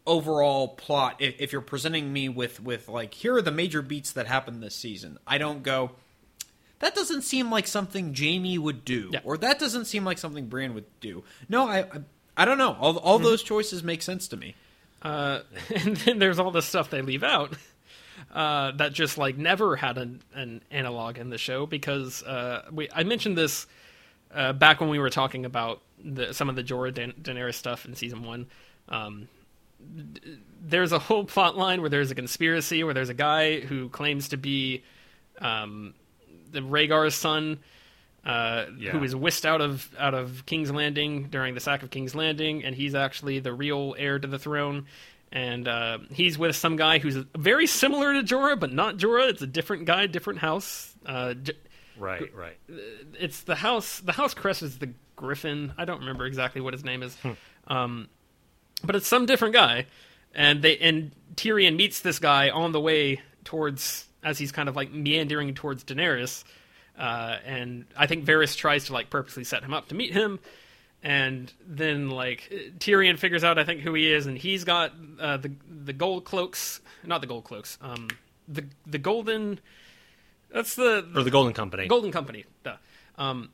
overall plot, if, if you're presenting me with with like here are the major beats that happened this season, I don't go. That doesn't seem like something Jaime would do, Yeah. or that doesn't seem like something Brienne would do. No, I, I, I don't know. All, all those choices make sense to me. Uh, and then there's all this stuff they leave out uh, that just like never had an, an analog in the show because uh, we I mentioned this uh, back when we were talking about the, some of the Jorah Dan- Daenerys stuff in season one. Um, d- there's a whole plot line where there's a conspiracy where there's a guy who claims to be um, the Rhaegar's son uh, Yeah. who is whisked out of out of King's Landing during the sack of King's Landing, and he's actually the real heir to the throne. And uh, he's with some guy who's very similar to Jorah, but not Jorah. It's a different guy, different house. Uh, J- Right, right. it's the house. The house crest is the Griffin. I don't remember exactly what his name is, um, but it's some different guy. And they and Tyrion meets this guy on the way towards as he's kind of like meandering towards Daenerys. Uh, and I think Varys tries to like purposely set him up to meet him. And then like Tyrion figures out I think who he is, and he's got uh, the the gold cloaks, not the gold cloaks, um, the the golden. That's the Or the Golden Company. Golden Company, duh, um,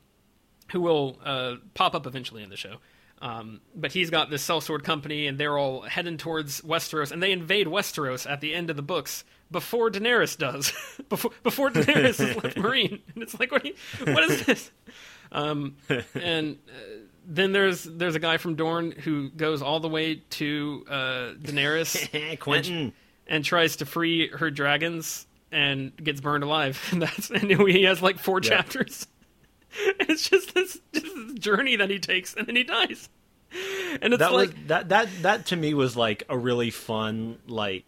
who will uh, pop up eventually in the show. Um, but he's got this sellsword company, and they're all heading towards Westeros, and they invade Westeros at the end of the books before Daenerys does, before before Daenerys is left Meereen, and it's like, what, you, what is this? Um, and uh, then there's there's a guy from Dorne who goes all the way to uh, Daenerys Quentyn. and tries to free her dragons and gets burned alive. And that's and he has like four Yeah. chapters. And it's just this, just this journey that he takes, and then he dies. And it's that like was that that that to me was like a really fun like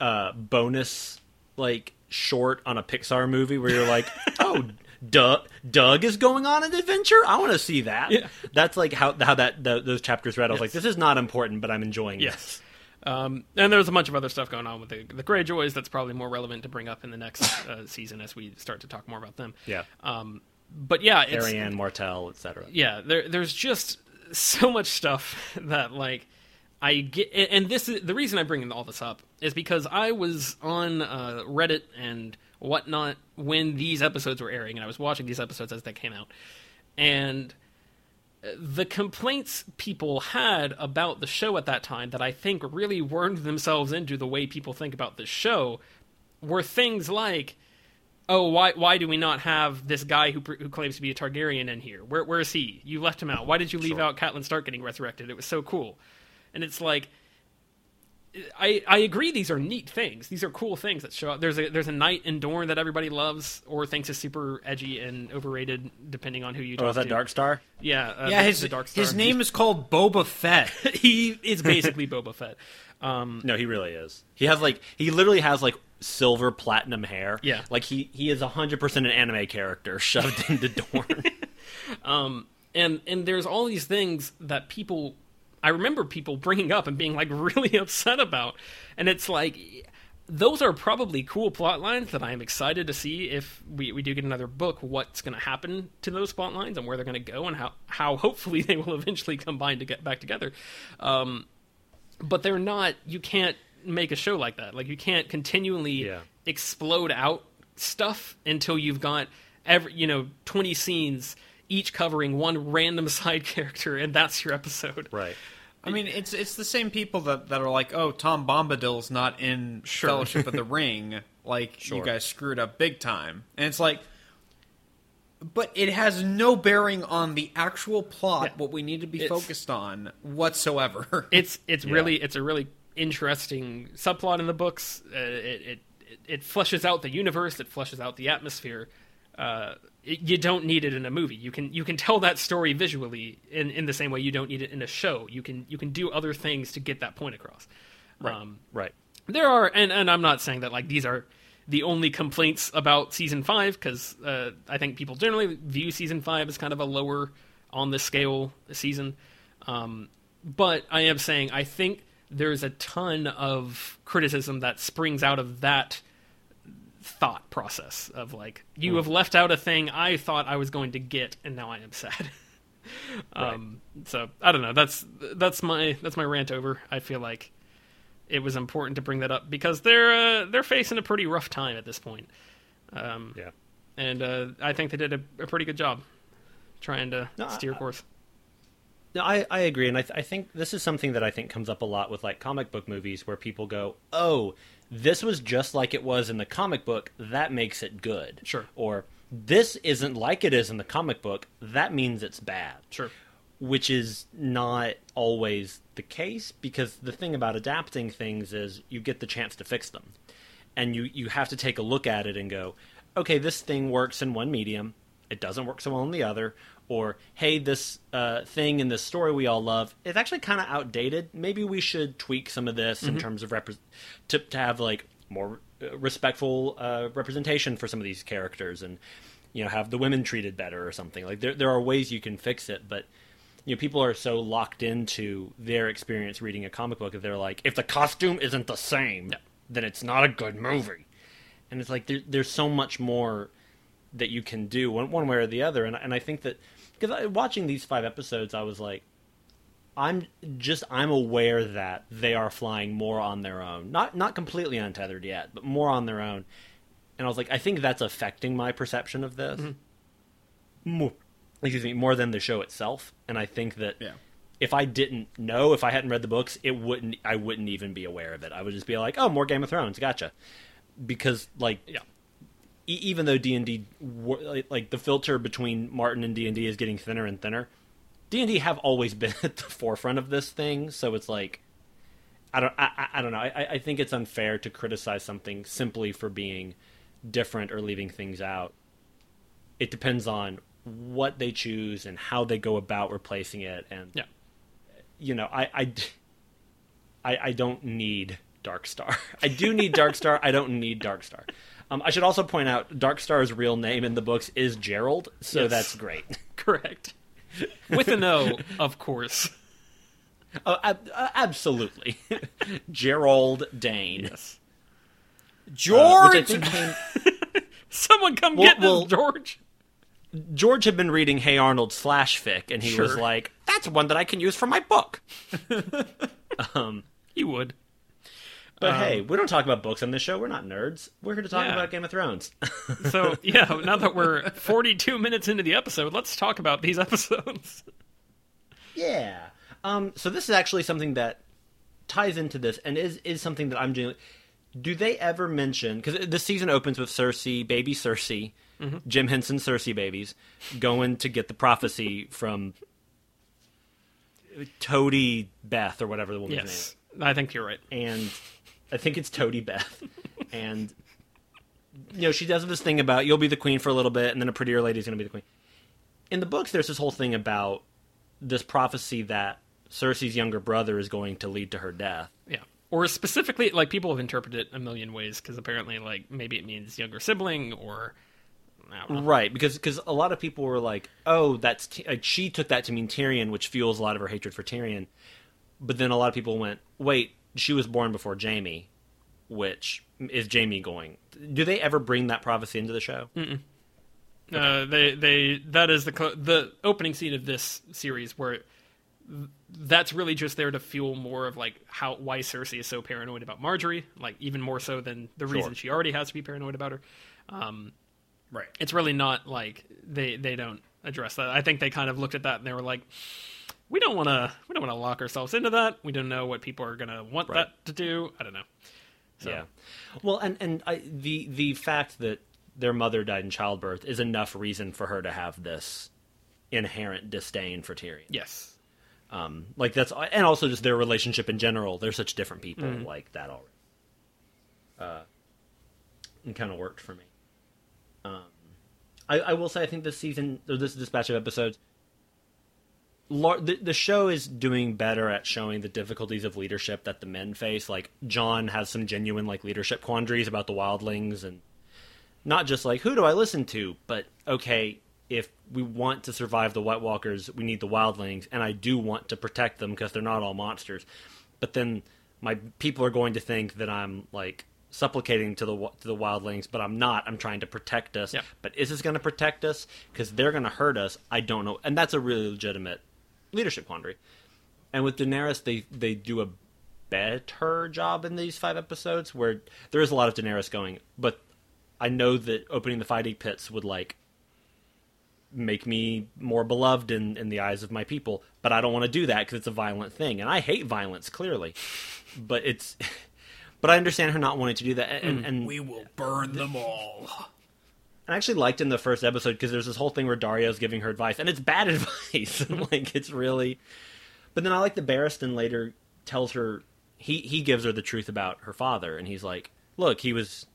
uh bonus like short on a Pixar movie where you're like, "Oh, Doug Doug is going on an adventure? I want to see that." Yeah. That's like how how that the, those chapters read. I was Yes. like, "This is not important, but I'm enjoying yes. this." Um, and there's a bunch of other stuff going on with the, the Greyjoys that's probably more relevant to bring up in the next uh, season as we start to talk more about them. Yeah. Um, but yeah, it's, Arianne Martell, etc. yeah there there's just so much stuff that like i get and this is the reason i bring all this up is because i was on uh, reddit and whatnot when these episodes were airing and i was watching these episodes as they came out and the complaints people had about the show at that time that i think really wormed themselves into the way people think about this show were things like oh, why why do we not have this guy who, who claims to be a Targaryen in here? Where where is he? You left him out. Why did you leave Sure. out Catelyn Stark getting resurrected? It was so cool. And it's like I I agree these are neat things. These are cool things that show up. There's a there's a knight in Dorne that everybody loves or thinks is super edgy and overrated depending on who you talk to. Oh, is that to. Dark Star? Yeah, uh, yeah, the- his the Dark Star. his name is called Boba Fett. he is basically Boba Fett. Um, No, he really is. He has like he literally has like silver platinum hair. Yeah. Like he he is hundred percent an anime character shoved into Dorne. and and there's all these things that people I remember people bringing up and being like really upset about, and it's like those are probably cool plot lines that I am excited to see if we, we do get another book. What's going to happen to those plot lines and where they're going to go and how how hopefully they will eventually combine to get back together. Um, but they're not. You can't make a show like that. Like you can't continually Yeah. explode out stuff until you've got every you know 20 scenes each covering one random side character and that's your episode right. I mean, it's it's the same people that, that are like, oh, Tom Bombadil's not in Sure. Fellowship of the Ring. Like, Sure. you guys screwed up big time. And it's like, but it has no bearing on the actual plot, Yeah. what we need to be It's- focused on whatsoever. it's it's Yeah. really it's a really interesting subplot in the books uh, it, it it it fleshes out the universe it fleshes out the atmosphere uh, it, you don't need it in a movie. You can you can tell that story visually in in the same way you don't need it in a show. You can you can do other things to get that point across. Um, Right. there are and, and i'm not saying that like these are the only complaints about season five because uh, i think people generally view season five as kind of a lower on the scale season. Um, but i am saying i think there's a ton of criticism that springs out of that thought process of like you have left out a thing i thought i was going to get and now i am sad um, so i don't know that's that's my that's my rant over i feel like it was important to bring that up because they're uh, they're facing a pretty rough time at this point. Um, Yeah. and uh, I think they did a, a pretty good job trying to No, I- steer course. No, I, I agree, and I, th- I think this is something that I think comes up a lot with like comic book movies, where people go, "Oh, this was just like it was in the comic book. That makes it good." Sure. Or this isn't like it is in the comic book. That means it's bad. Sure. Which is not always the case because the thing about adapting things is you get the chance to fix them, and you you have to take a look at it and go, okay, this thing works in one medium, it doesn't work so well in the other, or hey, this uh, thing in this story we all love, it's actually kind of outdated. Maybe we should tweak some of this in terms of repre- to, to have like more uh, respectful uh, representation for some of these characters, and you know, have the women treated better or something. Like there, there are ways you can fix it, but you know, people are so locked into their experience reading a comic book that they're like, if the costume isn't the same, then it's not a good movie. And it's like there, there's so much more that you can do one, one way or the other. And, and I think that because watching these five episodes, I was like, I'm just I'm aware that they are flying more on their own, not not completely untethered yet, but more on their own. And I was like, I think that's affecting my perception of this. Mm-hmm. More, excuse me, more than the show itself. And I think that Yeah. if I didn't know, if I hadn't read the books, it wouldn't. I wouldn't even be aware of it. I would just be like, "Oh, more Game of Thrones, gotcha." Because like, Yeah. E- even though D and D, like the filter between Martin and D and D is getting thinner and thinner, D and D have always been at the forefront of this thing. So it's like, I don't, I, I, don't know. I, I think it's unfair to criticize something simply for being different or leaving things out. It depends on what they choose and how they go about replacing it, and Yeah. you know, I, I, I, I don't need Dark Star. I do need Dark Star. I don't need Darkstar. Um, I should also point out Darkstar's real name in the books is Gerold, so Yes. that's great. Correct. With an O, of course. Oh, ab- uh, absolutely, Gerold Dayne. Yes. Uh, George. which I came- Someone come Well- get this, well- George. George had been reading Hey Arnold slash fic, and he was like, "That's one that I can use for my book." um, He would. But hey, we don't talk about books on this show. We're not nerds. We're here to talk Yeah. about Game of Thrones. So yeah, now that we're 42 minutes into the episode, let's talk about these episodes. Yeah. Um, so this is actually something that ties into this, and is is something that I'm doing. Do they ever mention? Because this season opens with Cersei, baby Cersei, Jim Henson Cersei babies, going to get the prophecy from Toady Beth or whatever the woman's name. Yes, I think you're right. and I think it's Toady Beth, and you know she does this thing about you'll be the queen for a little bit, and then a prettier lady's going to be the queen. In the books, there's this whole thing about this prophecy that Cersei's younger brother is going to lead to her death. Yeah. Or specifically, like people have interpreted it a million ways because apparently, like maybe it means younger sibling or I don't know. Right, because because a lot of people were like, "Oh, that's T-, like, she took that to mean Tyrion, which fuels a lot of her hatred for Tyrion." But then a lot of people went, "Wait, she was born before Jaime, which is Jaime going? Do they ever bring that prophecy into the show?" Uh, they they that is the the opening scene of this series where that's really just there to fuel more of like how why Cersei is so paranoid about Margaery, like even more so than the reason she already has to be paranoid about her. Um, right. it's really not like they they don't address that. I think they kind of looked at that and they were like, we don't want to we don't want to lock ourselves into that. We don't know what people are gonna want Right. that to do. I don't know. So, Yeah. Well, and and I, the the fact that their mother died in childbirth is enough reason for her to have this inherent disdain for Tyrion. Yes. Um, like that's and also just their relationship in general. They're such different people. Like that already. Uh, it kind of worked for me. Um, I, I will say I think this season or this this batch of episodes. Lar- The, the show is doing better at showing the difficulties of leadership that the men face. Like Jon has some genuine like leadership quandaries about the wildlings and not just like who do I listen to, but okay, if we want to survive the White Walkers, we need the wildlings, and I do want to protect them because they're not all monsters. But then my people are going to think that I'm like supplicating to the to the wildlings, but I'm not. I'm trying to protect us. Yeah. But is this going to protect us? Because they're going to hurt us. I don't know, and that's a really legitimate leadership quandary. And with Daenerys, they they do a better job in these five episodes where there is a lot of Daenerys going, but I know that opening the fighting pits would like make me more beloved in, in the eyes of my people, but I don't want to do that because it's a violent thing, and I hate violence clearly, but it's. But I understand her not wanting to do that, and, and We will burn them all. I actually liked in the first episode because there's this whole thing where Daario's giving her advice, and it's bad advice. like it's really. But then I like the Barristan later tells her he he gives her the truth about her father, and he's like, "Look, he was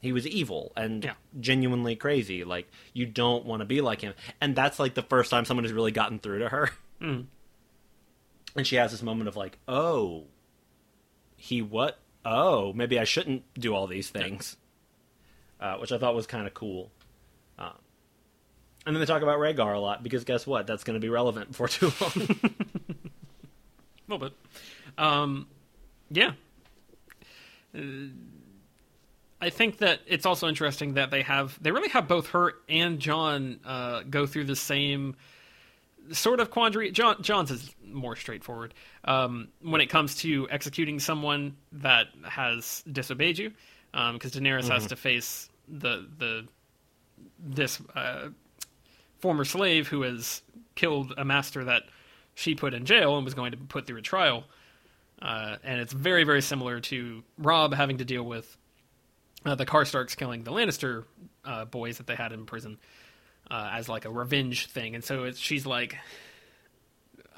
he was evil and Yeah. genuinely crazy. Like you don't want to be like him, and that's like the first time someone has really gotten through to her. Mm. And she has this moment of like, oh, he what? Oh, maybe I shouldn't do all these things, uh, which I thought was kind of cool. Um, and then they talk about Rhaegar a lot because guess what? That's going to be relevant before too long. a little bit. Um, yeah. Uh, I think that it's also interesting that they have they really have both her and Jon uh, go through the same sort of quandary. Jon Jon's is more straightforward um, when it comes to executing someone that has disobeyed you, because Daenerys has to face the the this uh, former slave who has killed a master that she put in jail and was going to put through a trial. Uh, and it's very, very similar to Robb having to deal with uh, the Karstarks killing the Lannister uh, boys that they had in prison uh, as like a revenge thing. And so she's like,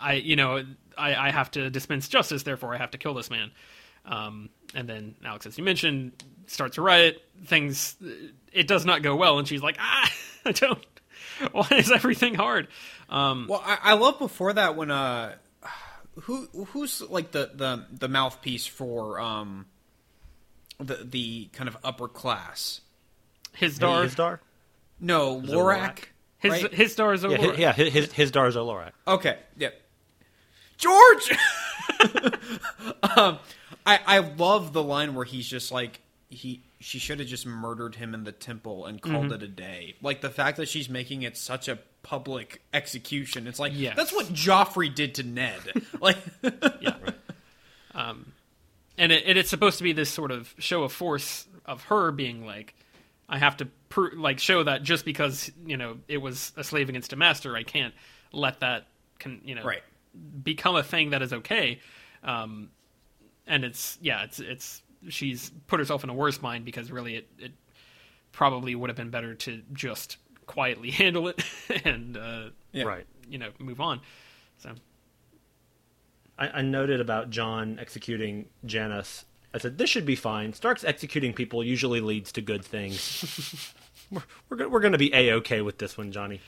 I, you know, I, I have to dispense justice, therefore I have to kill this man. Um, and then Alex, as you mentioned, starts a riot. Things, it does not go well, and she's like, ah, I don't. Why is everything hard? Um, Well, I, I love before that when uh, who who's like the the the mouthpiece for um, the the kind of upper class. Hizdahr, his dar? No, it Loraq. Loraq? his right? Hizdahr is Yeah, over. his, yeah, his his, his dar's Loraq. Okay, yeah. George. um, I I love the line where he's just like he she should have just murdered him in the temple and called Mm-hmm. it a day. Like the fact that she's making it such a public execution. It's like Yes. that's what Joffrey did to Ned. like yeah. Um, and it, it, it's supposed to be this sort of show of force of her being like, I have to pro- like show that just because you know it was a slave against a master, I can't let that can you know Right. become a thing that is okay. Um, and it's yeah, it's it's she's put herself in a worse mind because really it, it probably would have been better to just quietly handle it and uh, Yeah. Right. you know move on. So I, I noted about Jon executing Janos. I said this should be fine. Stark's executing people usually leads to good things. we're we're, we're going to be a okay with this one, Johnny.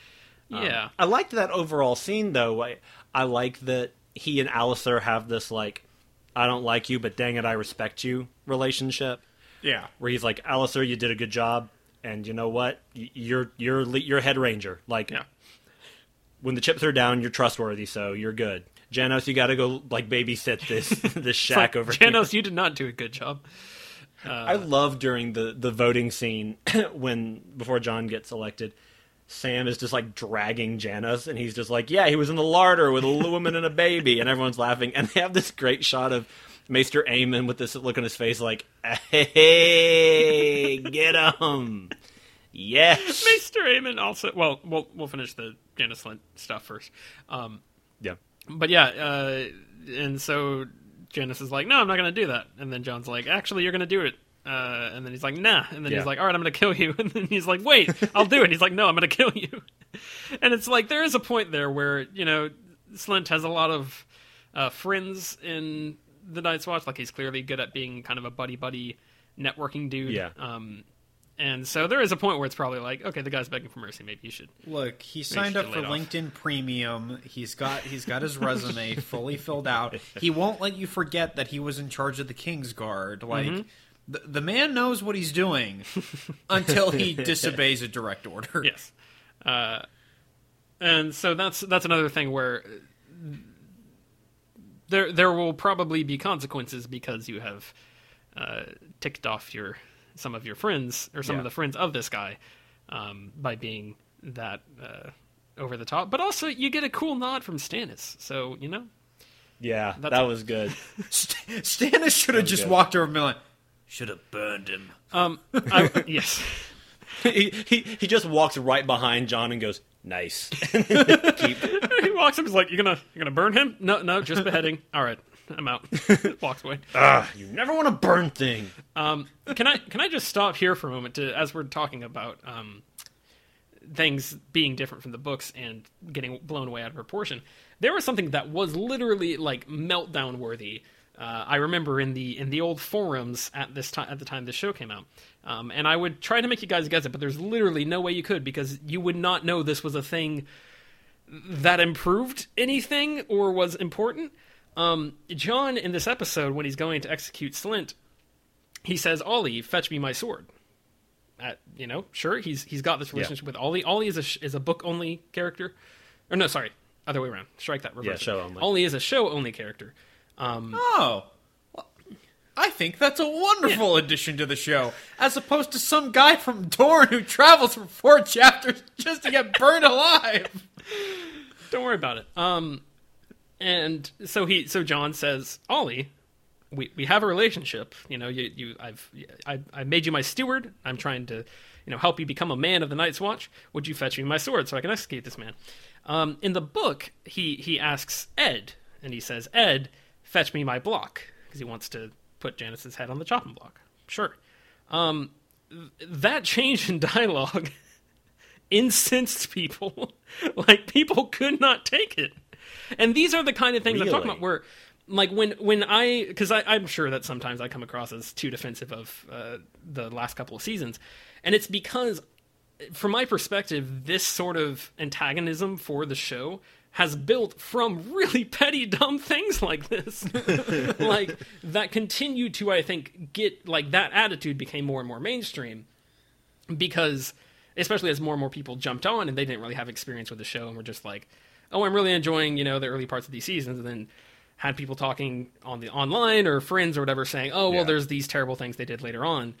Um, yeah, I liked that overall scene though. I I like that he and Alliser have this like I don't like you, but dang it, I respect you relationship. yeah. Where he's like, Alliser, you did a good job, and you know what? You're you're you're head ranger. Like yeah. when the chips are down, you're trustworthy, so you're good. Janos, you got to go like babysit this this shack over here. Janos, you did not do a good job. I uh, love during the the voting scene when before Jon gets elected, Sam is just like dragging Janos, and he's just like, "Yeah, he was in the larder with a woman and a baby," and everyone's laughing, and they have this great shot of Maester Aemon with this look on his face, like, "Hey, get him." Yes. Maester Aemon also. Well, we'll we'll finish the Janos Slynt stuff first. Um, Yeah. but yeah, uh, and so Janos is like, "No, I'm not going to do that." And then Jon's like, "Actually, you're going to do it." Uh, and then he's like, "Nah." And then Yeah. he's like, "All right, I'm going to kill you." And then he's like, "Wait, I'll do it." He's like, "No, I'm going to kill you." And it's like there is a point there where you know Slynt has a lot of uh, friends in the Night's Watch. Like he's clearly good at being kind of a buddy buddy networking dude. Yeah. Um, and so there is a point where it's probably like, okay, the guy's begging for mercy. Maybe you should. Look, he signed up for lay it off. LinkedIn Premium. He's got he's got his resume fully filled out. He won't let you forget that he was in charge of the King's Guard. Like Mm-hmm. The, the man knows what he's doing until he disobeys a direct order. Yes. Uh, and so that's that's another thing where there there will probably be consequences because you have uh, ticked off your some of your friends or some Yeah. of the friends of this guy um, by being that uh, over the top. But also you get a cool nod from Stannis, so you know. Yeah, That's- that was good. St- Stannis should have just good. walked over and been like, should have burned him. Um, I, yes. he, he he just walks right behind Jon and goes, "Nice." Keep. he walks up. He's like, "You gonna you gonna burn him? No, no, just beheading. All right, I'm out." Walks away. Ah, you never want to burn thing. Um, can I can I just stop here for a moment to as we're talking about um, things being different from the books and getting blown away out of proportion? There was something that was literally like meltdown worthy Uh, I remember in the in the old forums at this time at the time this show came out, um, and I would try to make you guys guess it, but there's literally no way you could because you would not know this was a thing that improved anything or was important. Um, Jon in this episode when he's going to execute Slynt, he says, "Olly, fetch me my sword." At, you know, sure, he's he's got this relationship with Olly. Olly is a is a book only character, or no, sorry, other way around. Strike that. Reverse. Yeah, show only. Olly is a show only character. Oh. Well, I think that's a wonderful addition to the show, as opposed to some guy from Dorne who travels for four chapters just to get burned alive. Don't worry about it. Um, and so he, so Jon says, Olly, we, we have a relationship. You know, you, you, I've, I, I made you my steward. I'm trying to, you know, help you become a man of the Night's Watch. Would you fetch me my sword so I can execute this man? Um, in the book, he, he asks Ed, and he says, Ed, fetch me my block, because he wants to put Janos's head on the chopping block. Sure. Um, th- that change in dialogue incensed people. like people could not take it. And these are the kind of things I'm talking about where like when when I because I'm sure that sometimes I come across as too defensive of uh, the last couple of seasons, and it's because from my perspective, this sort of antagonism for the show has built from really petty, dumb things like this. like that continue to, I think, get like that attitude became more and more mainstream because, especially as more and more people jumped on and they didn't really have experience with the show and were just like, "Oh, I'm really enjoying," you know, the early parts of these seasons, and then had people talking on the online or friends or whatever saying, "Oh, well, Yeah. there's these terrible things they did later on."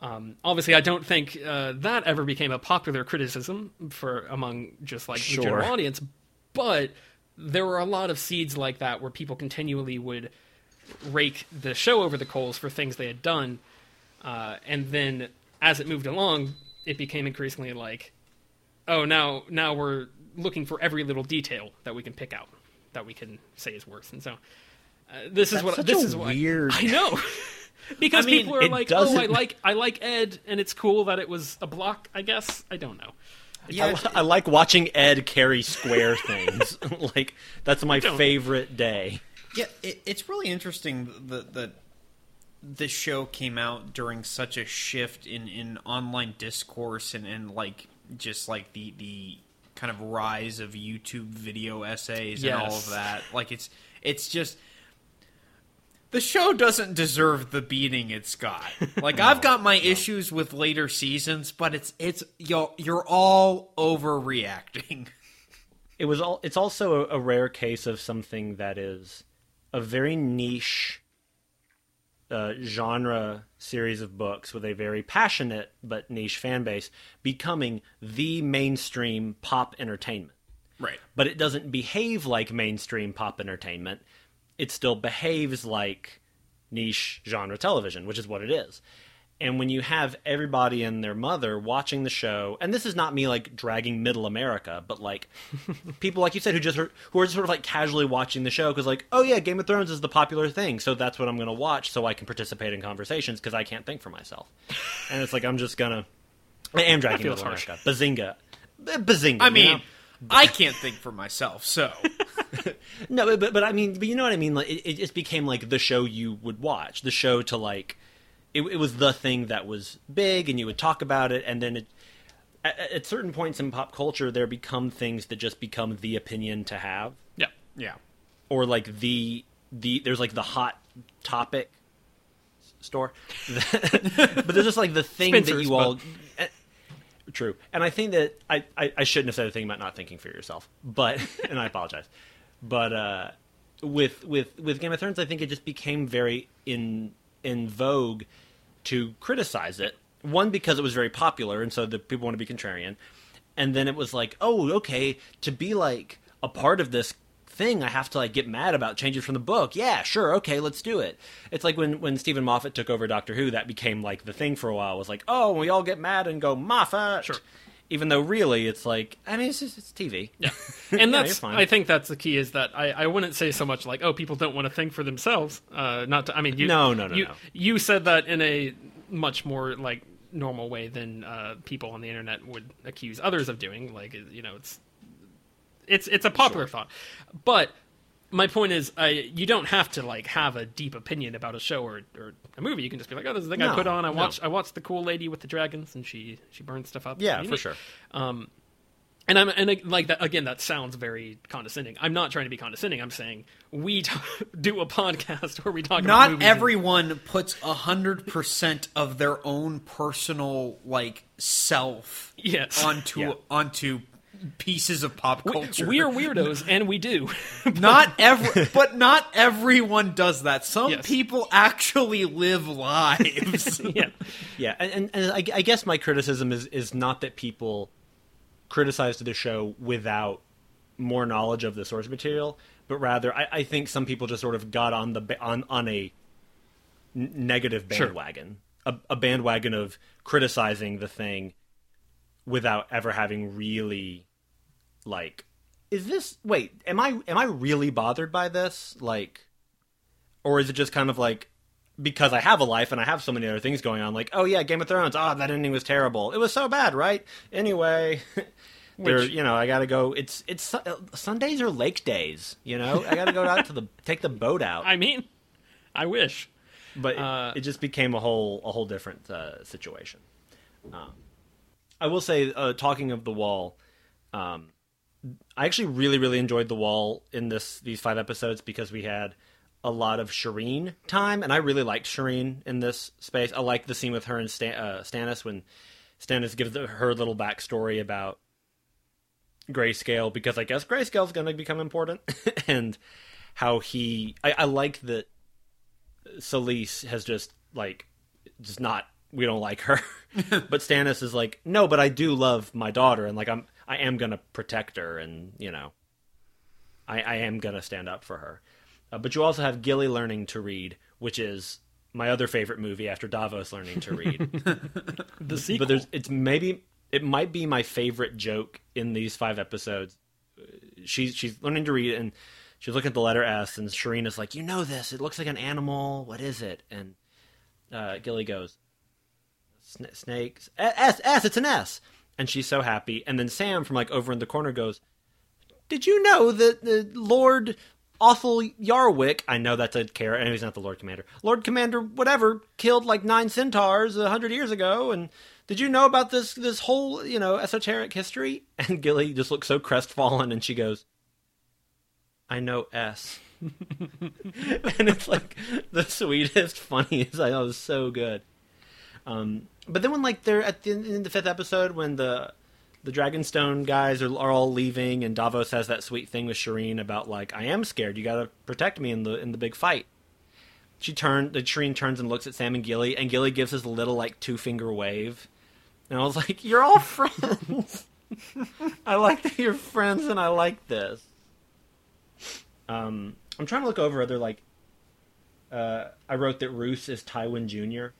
Um, obviously, I don't think uh, that ever became a popular criticism for among just like the general audience, but there were a lot of seeds like that where people continually would rake the show over the coals for things they had done, uh, and then as it moved along, it became increasingly like, oh, now now we're looking for every little detail that we can pick out that we can say is worse, and so uh, this is what this is weird- I know. Because I mean, people are like, "Oh, I like I like Ed, and it's cool that it was a block." I guess I don't know. Yeah, I, I like watching Ed carry square things. like that's my favorite day. Yeah, it, it's really interesting that that the show came out during such a shift in, in online discourse and, and like just like the the kind of rise of YouTube video essays and all of that. Like it's it's just the show doesn't deserve the beating it's got. Like I've got my issues with later seasons, but it's it's you're you're all overreacting. It was all. It's also a, a rare case of something that is a very niche uh, genre series of books with a very passionate but niche fan base becoming the mainstream pop entertainment. Right. but it doesn't behave like mainstream pop entertainment. It still behaves like niche genre television, which is what it is. And when you have everybody and their mother watching the show, and this is not me like dragging middle America, but like people like you said who just are, who are sort of like casually watching the show because like, oh yeah, Game of Thrones is the popular thing, so that's what I'm going to watch so I can participate in conversations because I can't think for myself. And it's like I'm just gonna I am dragging middle harsh. America. Bazinga. Bazinga. I you mean, know? I can't think for myself, so No, but but I mean, but you know what I mean. Like, it, it just became like the show you would watch, the show to like. It, it was the thing that was big, and you would talk about it, and then it, at, at certain points in pop culture, there become things that just become the opinion to have, Yeah, yeah. or like the the there's like the hot topic store, but there's just like the thing that you all. eh, True, and I think that I, I, I shouldn't have said the thing about not thinking for yourself, but and I apologize, but uh, with with with Game of Thrones, I think it just became very in in vogue to criticize it. One because it was very popular, and so the people want to be contrarian, and then it was like, oh, okay, to be like a part of this thing, I have to like get mad about changes from the book. Yeah, sure, okay, let's do it. It's like when when Steven Moffat took over Doctor Who, that became like the thing for a while. Was like, oh, we all get mad and go Moffat. Sure. Even though really, it's like, I mean, it's just it's TV. Yeah, and that's fine. I think that's the key is that I, I wouldn't say so much like oh people don't want to think for themselves. Uh, not to, I mean you No, no, no, you no. you said that in a much more like normal way than uh, people on the internet would accuse others of doing. Like you know it's it's it's a popular thought, but my point is, uh, you don't have to like have a deep opinion about a show or, or a movie. You can just be like, "Oh, this is the thing I put on. I no. watched. I watched the cool lady with the dragons, and she she burns stuff up. Yeah, for neat." sure. Um, and I'm and uh, like that again. That sounds very condescending. I'm not trying to be condescending. I'm saying we t- do a podcast where we talk. about Not movies and- everyone puts a hundred percent of their own personal like self Yes. onto Yeah. onto pieces of pop culture. We are weirdos, and we do. not every, but not everyone does that. Some Yes. people actually live lives. yeah. Yeah, and, and, and I, I guess my criticism is is not that people criticized the show without more knowledge of the source material, but rather I, I think some people just sort of got on the on on a n- negative Sure. bandwagon, a, a bandwagon of criticizing the thing without ever having really like is this wait am i am i really bothered by this like or is it just kind of like because I have a life and I have so many other things going on, like, oh yeah, Game of Thrones, oh that ending was terrible. It was so bad, right? Anyway, there, you know, I gotta go. It's it's uh, Sundays or lake days, you know. I gotta go out to the take the boat out. I mean, I wish. but it, uh, it just became a whole a whole different uh, situation. Um, I will say, uh, talking of the wall, um, I actually really really enjoyed the wall in this these five episodes because we had a lot of Shireen time, and I really liked Shireen in this space. I like the scene with her and Stan, uh, Stannis when Stannis gives her little backstory about Grayscale because I guess Grayscale's going to become important, and how he. I, I like that Selyse has just like just not we don't like her. but Stannis is like, no, but I do love my daughter and like I'm I am gonna protect her and you know I, I am gonna stand up for her. Uh, but you also have Gilly learning to read, which is my other favorite movie after Davos learning to read. The sequel. but there's it's maybe it might be my favorite joke in these five episodes. Uh, She's she's learning to read and she's looking at the letter S and Shireen is like, you know this? It looks like an animal. What is it? And uh, Gilly goes, Sna- snakes. S S. It's an S. And she's so happy. And then Sam from like over in the corner goes, did you know that the Lord Othell Yarwick, I know that's a character, and he's not the Lord Commander, Lord Commander, whatever, killed like nine centaurs a hundred years ago, and did you know about this this whole you know esoteric history? And Gilly just looks so crestfallen, and she goes, "I know S." and it's like the sweetest, funniest. I know it was so good. Um, but then when like they're at the end in the fifth episode when the the Dragonstone guys are, are all leaving, and Davos has that sweet thing with Shireen about like, "I am scared. You got to protect me in the in the big fight." She turned. The Shireen turns and looks at Sam and Gilly, and Gilly gives his little like two finger wave, and I was like, "You're all friends. I like that you're friends, and I like this." Um, I'm trying to look over other like. Uh, I wrote that Roose is Tywin Jr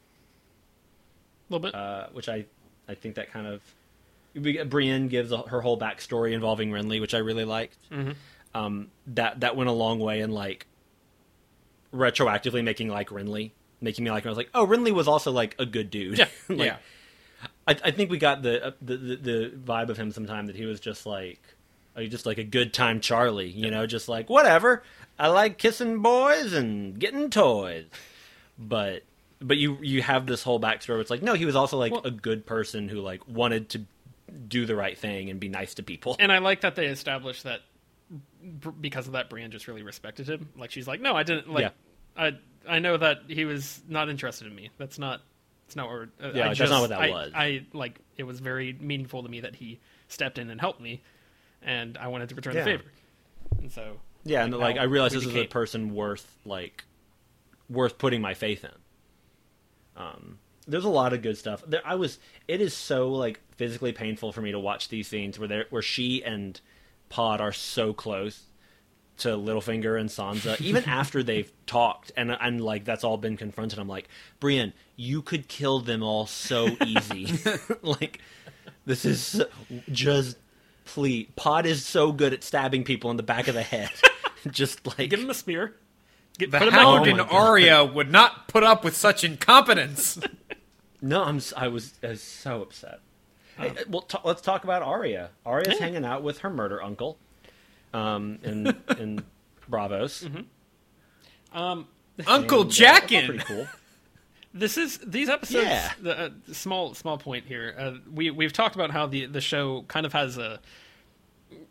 a little bit. uh, which I I think that kind of we- Brienne gives a, her whole backstory involving Renly, which I really liked. Mhm. Um, that that went a long way in like retroactively making like Renly, making me like him. I was like, oh, Renly was also like a good dude. Yeah, like, yeah. I, I think we got the, uh, the the the vibe of him sometime that he was just like. uh, Just like a good time Charlie, you know, just like whatever. I like kissing boys and getting toys, but but you you have this whole backstory. Where it's like no, he was also like Well- a good person who like wanted to do the right thing and be nice to people. and I like that they established that because of that, Brienne just really respected him. Like she's like, no, I didn't. Like, Yeah. I I know that he was not interested in me. That's not. It's not what. Uh, Yeah, I that's just, not what that I, was. I like. It was very meaningful to me that he stepped in and helped me, and I wanted to return Yeah. the favor. And so. Yeah, and like I realized this is a person worth like worth putting my faith in. Um, there's a lot of good stuff. There, I was. It is so like physically painful for me to watch these scenes where they where she and Pod are so close to Littlefinger and Sansa, even after they've talked and and like that's all been confronted. I'm like, Brienne, you could kill them all so easy. like this is so- just please. Pod is so good at stabbing people in the back of the head. just like Give him a spear. Get, The put him Hound Oh and. Arya would not put up with such incompetence. No, I'm. s- I was, I was so upset. Hey, well, t- let's talk about Arya. Arya's Yeah. hanging out with her murder uncle, um, and and Braavos. Um, Uncle And, uh, Jaqen. Pretty cool. This is these episodes. Yeah. The, uh, small small point here. Uh, we we've talked about how the the show kind of has a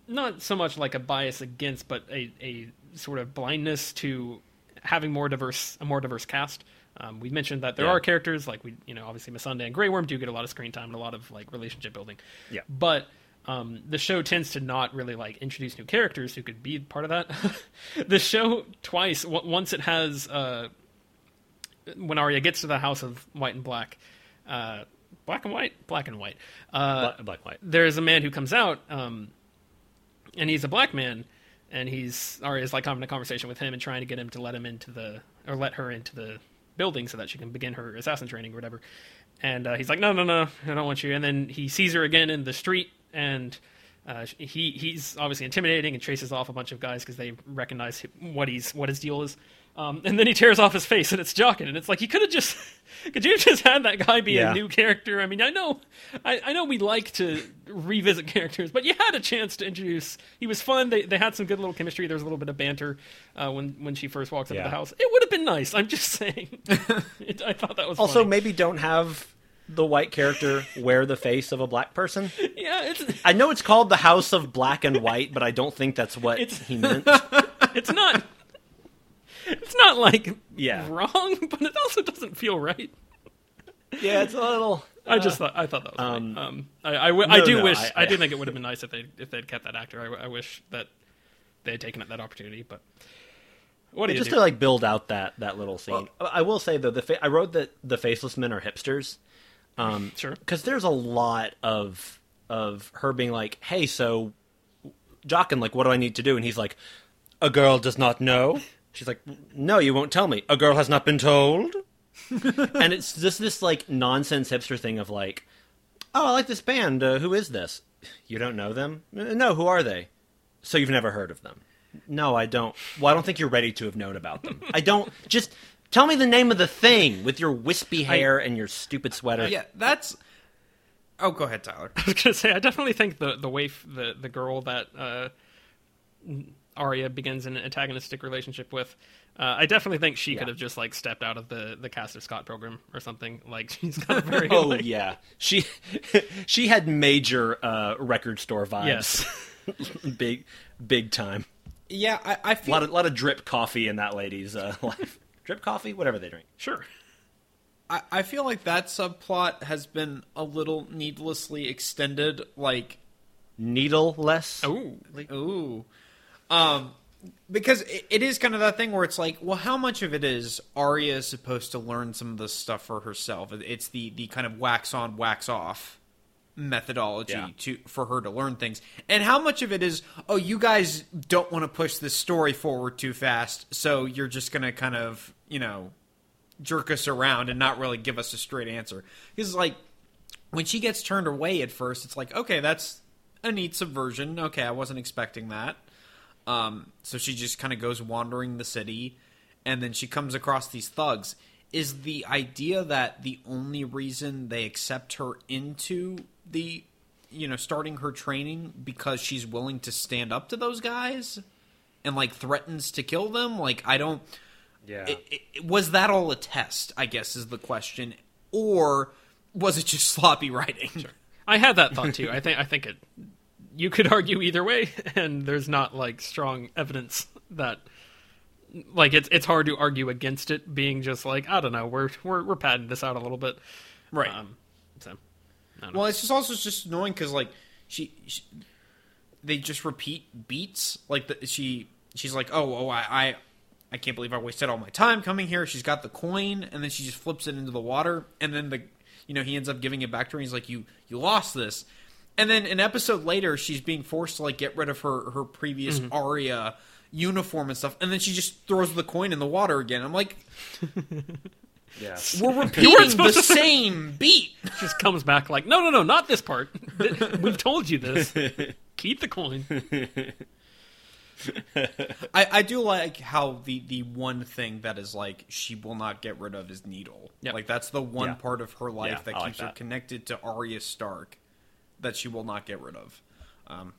not so much like a bias against, but a a sort of blindness to having more diverse a more diverse cast. Um, we mentioned that there Yeah. are characters like we you know obviously Missandei and Grey Worm do get a lot of screen time and a lot of like relationship building. Yeah. but. Um, the show tends to not really like introduce new characters who could be part of that. the show twice. W- once it has uh, when Arya gets to the house of White and Black, uh, Black and White, Black and White. Uh, Black, black and white. there's a man who comes out, um, and he's a black man, and he's Arya's like having a conversation with him and trying to get him to let him into the or let her into the building so that she can begin her assassin training or whatever. And uh, he's like, no, no, no, I don't want you. And then he sees her again in the street, and uh, he he's obviously intimidating and chases off a bunch of guys because they recognize what he's what his deal is. Um, and then he tears off his face, and it's Jaqen, and it's like he could have just could you have just had that guy be Yeah. a new character? I mean, I know, I, I know we like to revisit characters, but you had a chance to introduce. He was fun. They they had some good little chemistry. There was a little bit of banter uh, when when she first walks into Yeah. the house. It would have been nice. I'm just saying. it, I thought that was Also, funny. maybe don't have the white character wear the face of a black person. yeah, it's I know it's called the House of Black and White, but I don't think that's what he meant. it's not. It's not like Yeah. wrong, but it also doesn't feel right. Yeah, it's a little. I just thought I thought that was um, funny. Um, I I, w- I no, do no, wish I- I, I- do think it would have been nice if they if they'd kept that actor. I, I wish that they had taken up that opportunity, but what do you just do? to like build out that that little scene. I will say though, the fa- I wrote that the faceless men are hipsters. Um, Sure. because there's a lot of of her being like, "Hey, so Jaqen, like, what do I need to do?" And he's like, "A girl does not know." She's like, "No, you won't tell me. A girl has not been told." and it's just this like nonsense hipster thing of like, "Oh, I like this band. Uh, who is this? You don't know them? "Uh, No, who are they? So you've never heard of them? No, I don't. Well, I don't think you're ready to have known about them. I don't. Just tell me the name of the thing with your wispy hair and your stupid sweater. Yeah, that's. Oh, go ahead, Tyler. I was gonna say I definitely think the the waif the the girl that uh, Arya begins an antagonistic relationship with. Uh, I definitely think she could have just like stepped out of the the Caster Scott program or something. Like she's got a very Oh like, yeah, she she had major uh, record store vibes. yes. big big time. Yeah, I feel lot of lot of drip coffee in that lady's uh, life. Drip coffee, whatever they drink. Sure. I, I feel like that subplot has been a little needlessly extended. Like, needle Needleless. Oh, ooh, um, because it, it is kind of that thing where it's like, well, how much of it is Arya is supposed to learn some of this stuff for herself? It's the the kind of wax on, wax off methodology Yeah. to for her to learn things and how much of it is oh you guys don't want to push this story forward too fast so you're just gonna kind of you know jerk us around and not really give us a straight answer because like when she gets turned away at first it's like okay that's a neat subversion okay i wasn't expecting that um, so she just kind of goes wandering the city and then she comes across these thugs is the idea that the only reason they accept her into the you know starting her training because she's willing to stand up to those guys and like threatens to kill them like i don't Yeah. it, it, was that all a test i guess is the question or was it just sloppy writing I had that thought too. I think I think it. You could argue either way, and there's not like strong evidence that. Like it's it's hard to argue against it being just like I don't know we're we're we're padding this out a little bit, Right. Um, so I don't know. Well, it's just also just annoying because like she, she, they just repeat beats. Like the, she, she's like, oh, oh, I, I, I can't believe I wasted all my time coming here. She's got the coin, and then she just flips it into the water, and then the, you know, he ends up giving it back to her. And he's like, you, you lost this, and then an episode later, she's being forced to like get rid of her her previous mm-hmm. Arya uniform and stuff, and then she just throws the coin in the water again. I'm like, yeah. we're repeating the same beat. just comes back like no no no not this part. We've told you this. Keep the coin. I, I do like how the, the one thing that is like she will not get rid of is Needle. Yep. Like that's the one Yeah. part of her life Yeah, that I like keeps her connected to Arya Stark that she will not get rid of. Um,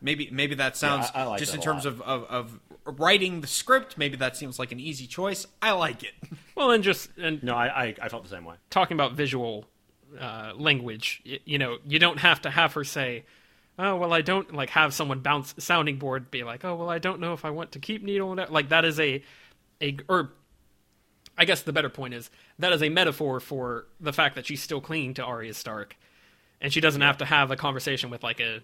maybe maybe that sounds I- I like just that in terms of, of, of writing the script, maybe that seems like an easy choice. I like it. Well, and just and No, I, I I felt the same way. talking about visual uh, language, y- you know, you don't have to have her say, "Oh, well, I don't like have someone bounce sounding board be like, "Oh, well, I don't know if I want to keep needle." and. Like that is a a or I guess the better point is that is a metaphor for the fact that she's still clinging to Arya Stark, and she doesn't have to have a conversation with like a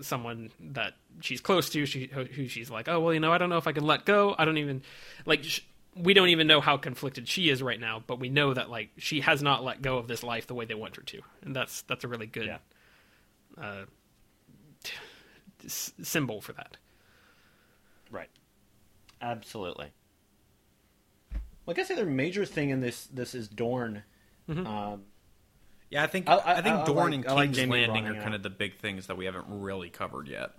someone that she's close to. She who she's like, oh well, you know, I don't know if I can let go. I don't even like. Sh- we don't even know how conflicted she is right now, but we know that like she has not let go of this life the way they want her to, and that's that's a really good Yeah. uh, t- s- symbol for that. Right. Absolutely. Well, I guess the other major thing in this this is Dorne. Um, Yeah, I think I- I, I- think I Dorne like- and I like King's Landing are kind of the big things that we haven't really covered yet.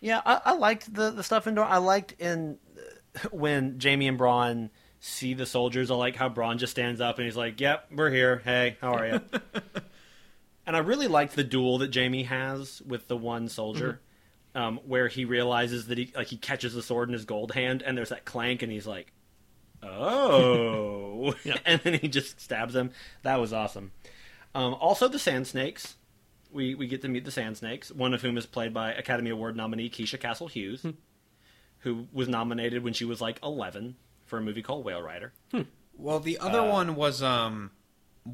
yeah, I, I liked the the stuff in Dorne. I liked in when Jaime and Bronn see the soldiers. I like how Bronn just stands up and he's like, "Yep, we're here. Hey, how are you?" and I really liked the duel that Jaime has with the one soldier. Um, where he realizes that he like he catches the sword in his gold hand and there's that clank and he's like, "Oh!" Yeah. and then he just stabs him. That was awesome. Um, also, the Sand Snakes. We we get to meet the Sand Snakes, one of whom is played by Academy Award nominee Keisha Castle Hughes, who was nominated when she was like 11 for a movie called Whale Rider. Well, the other one was um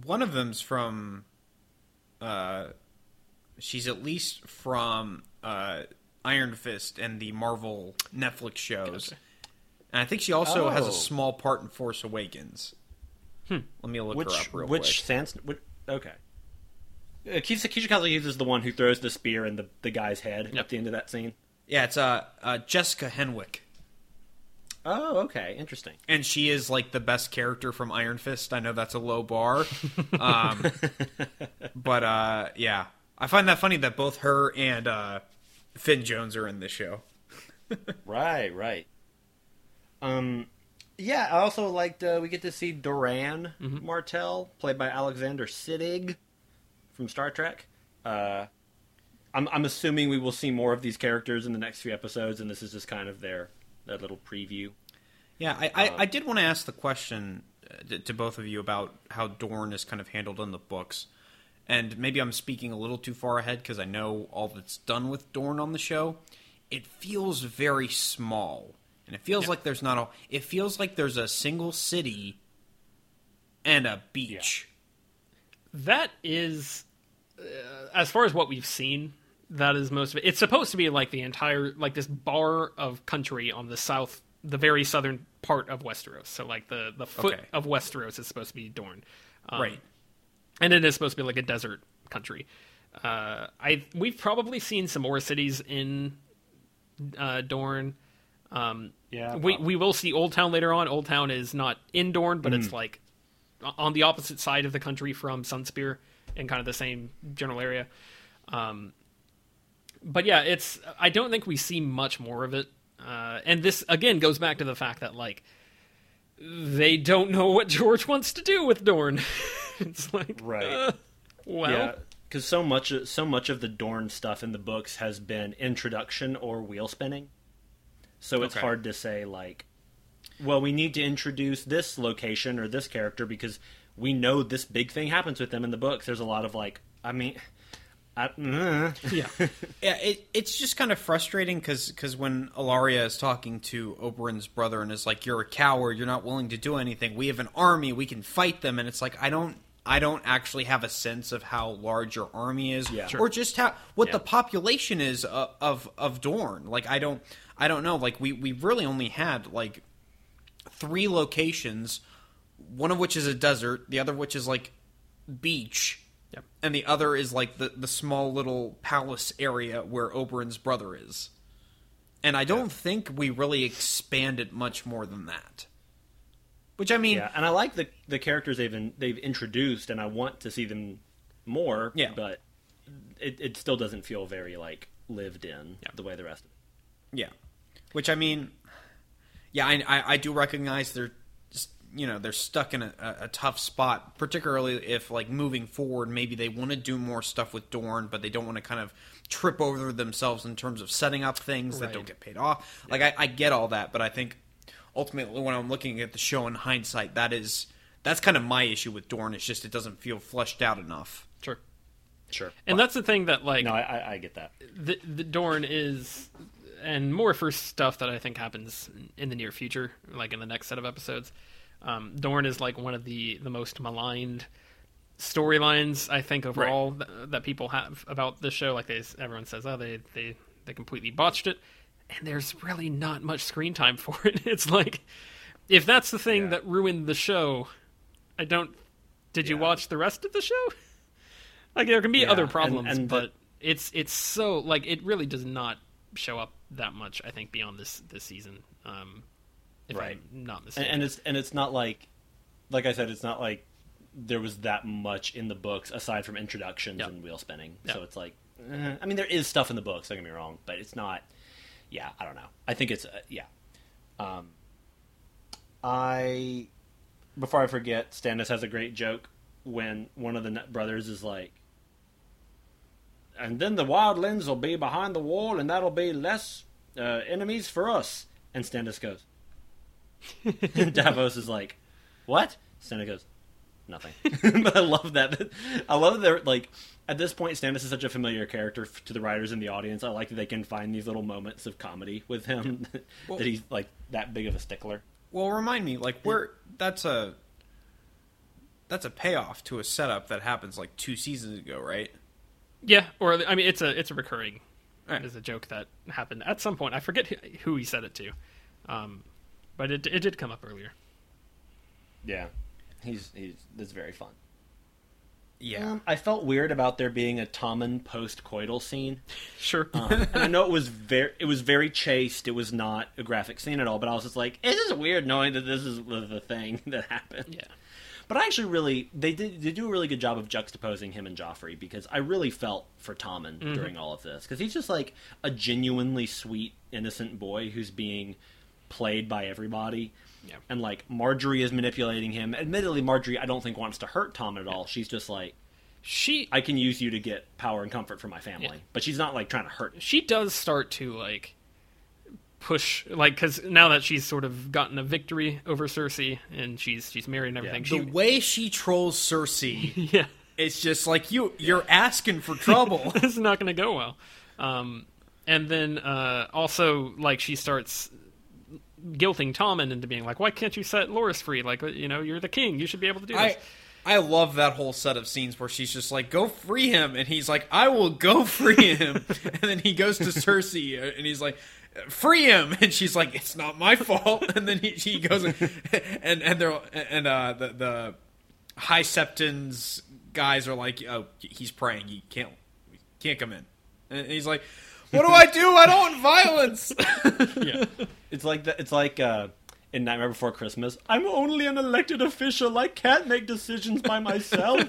one of them's from uh she's at least from uh Iron Fist and the Marvel Netflix shows. Gotcha. And I think she also has Oh. a small part in Force Awakens. Let me look her which up real which quick. Sand Sn- which, okay. Uh, Keisha, Castle Hughes is the one who throws the spear in the, the guy's head Yep. at the end of that scene. Yeah, it's uh, uh Jessica Henwick. Oh, okay, interesting. And she is like the best character from Iron Fist. I know that's a low bar. Um, but uh yeah. I find that funny that both her and uh Finn Jones are in this show. Right, right. Um, yeah. I also liked uh, we get to see Doran Martell, played by Alexander Siddig from Star Trek. Uh, I'm I'm assuming we will see more of these characters in the next few episodes, and this is just kind of their their little preview. Yeah, I, I, I did want to ask the question uh, to, to both of you about how Dorne is kind of handled in the books. And maybe I'm speaking a little too far ahead because I know all that's done with Dorne on the show. It feels very small. And it feels like there's not a. It feels like there's a single city and a beach. That is, uh, as far as what we've seen, that is most of it. It's supposed to be like the entire, like this bar of country on the south, the very southern part of Westeros. So like the the foot Okay. of Westeros is supposed to be Dorne, um, Right. And it is supposed to be like a desert country. Uh, I we've probably seen some more cities in uh, Dorne. Um, Yeah, we probably. we will see Old Town later on. Old Town is not in Dorne, but it's like on the opposite side of the country from Sunspear in kind of the same general area. Um, but yeah, it's I don't think we see much more of it. Uh, and this again goes back to the fact that like they don't know what George wants to do with Dorne. it's like Right. uh, well, yeah, because so much so much of the Dorne stuff in the books has been introduction or wheel spinning, so it's Okay. hard to say like, well, we need to introduce this location or this character because we know this big thing happens with them in the books. There's a lot of like, I mean, I, uh, yeah, Yeah, it, it's just kind of frustrating because because when Ellaria is talking to Oberyn's brother and is like, "You're a coward. You're not willing to do anything. We have an army. We can fight them." And it's like, I don't, I don't actually have a sense of how large your army is, Yeah. or just how what Yeah. the population is of, of of Dorne. Like, I don't, I don't know. Like, we we really only had like three locations, one of which is a desert, the other which is like beach, Yep. and the other is like the the small little palace area where Oberyn's brother is. And I don't think we really expanded much more than that. Which I mean, yeah, and I like the the characters they've in, they've introduced, and I want to see them more. Yeah. but it it still doesn't feel very like lived in Yeah. the way the rest of it. yeah. Which I mean, yeah, I I, I do recognize there just you know they're stuck in a, a, a tough spot, particularly if like moving forward, maybe they want to do more stuff with Dorne, but they don't want to kind of trip over themselves in terms of setting up things that don't get paid off. Like I, I get all that, but I think ultimately when I'm looking at the show in hindsight, that is that's kind of my issue with Dorne. It's just it doesn't feel fleshed out enough. Sure. Sure. And that's the thing that like no, I, I, I get that. the, the Dorne is, and more for stuff that I think happens in the near future, like in the next set of episodes. Um, Dorne is like one of the the most maligned storylines I think overall th- that people have about the show. Like they, everyone says, oh, they they they completely botched it, and there's really not much screen time for it. It's like if that's the thing Yeah. that ruined the show, I don't. Did you watch the rest of the show? Like there can be Yeah, other problems, and the- but it's it's so like it really does not show up that much. I think beyond this this season, um, if Right. I'm not and, mistaken. and it's and it's not like like I said, it's not like there was that much in the books aside from introductions Yeah. and wheel spinning. Yeah. So it's like, eh, I mean, there is stuff in the books. Don't get me wrong, but it's not. Yeah, I don't know. I think it's uh, yeah. Um, I before I forget, Stannis has a great joke when one of the brothers is like. And then the wildlings will be behind the wall, and that'll be less uh, enemies for us. And Stannis goes, and Davos is like, "What?" Stannis goes, "Nothing." but I love that. I love that they're like at this point. Stannis is such a familiar character f- to the writers and the audience. I like that they can find these little moments of comedy with him. that he's like that big of a stickler. Well, remind me, like where that's a that's a payoff to a setup that happens like two seasons ago, right? Yeah, or I mean, it's a it's a recurring. Right. It's a joke that happened at some point. I forget who, who he said it to, um, but it it did come up earlier. Yeah, he's he's that's very fun. Yeah. Um, I felt weird about there being a Tommen post-coital scene. Sure. Um, and I know it was very it was very chaste. It was not a graphic scene at all. But I was just like, it is weird knowing that this is the, the thing that happened. yeah. But I actually really they did they do a really good job of juxtaposing him and Joffrey because I really felt for Tommen mm-hmm. during all of this because he's just like a genuinely sweet innocent boy who's being played by everybody. Yeah. And like Margaery is manipulating him. Admittedly, Margaery I don't think wants to hurt Tommen at all. She's just like She I can use you to get power and comfort for my family. Yeah. But she's not like trying to hurt. she does start to like push like because now that she's sort of gotten a victory over Cersei and she's she's married and everything. The She way she trolls Cersei, yeah. it's just like you you're asking for trouble. it's not going to go well. Um, and then uh, also, like, she starts guilting Tommen into being like, "Why can't you set Loras free? Like, you know, you're the king. You should be able to do this." I I love that whole set of scenes where she's just like, "Go free him," and he's like, "I will go free him," and then he goes to Cersei uh, and he's like. Free him, and she's like, "It's not my fault." And then he, he goes, and and they're and uh, the the High Septons guys are like, "Oh, he's praying. He can't can't come in." And he's like, "What do I do? I don't want violence." yeah, It's like the, it's like uh, in Nightmare Before Christmas. I'm only an elected official. I can't make decisions by myself.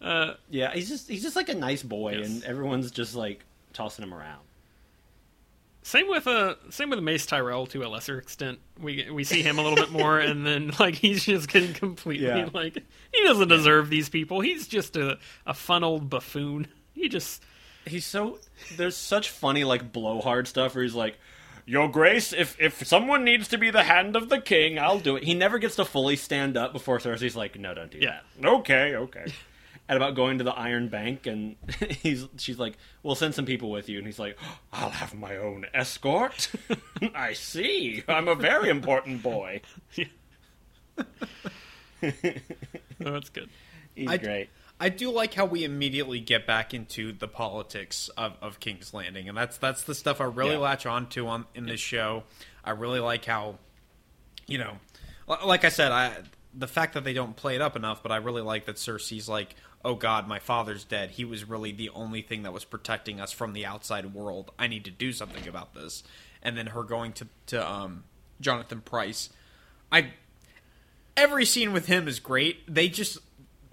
uh, yeah, he's just he's just like a nice boy, Yes. and everyone's just like tossing him around. Same with uh, same with Mace Tyrell to a lesser extent. We we see him a little bit more, and then like he's just getting completely Yeah. like he doesn't deserve these people. He's just a a fun old buffoon. He just He's so there's such funny like blowhard stuff where he's like. Your Grace, if if someone needs to be the hand of the king, I'll do it. He never gets to fully stand up before Cersei's like, no, don't do Yeah. that. Okay, okay. and about going to the Iron Bank, and he's she's like, "We'll send some people with you," and he's like, "I'll have my own escort." I see. I'm a very important boy. oh, that's good. He's I- great. I do like how we immediately get back into the politics of, of King's Landing, and that's that's the stuff I really Yeah. latch on to on in this show. I really like how, you know, like I said, I the fact that they don't play it up enough, but I really like that Cersei's like, "Oh God, my father's dead. He was really the only thing that was protecting us from the outside world. I need to do something about this." And then her going to to um, Jonathan Pryce, I every scene with him is great. They just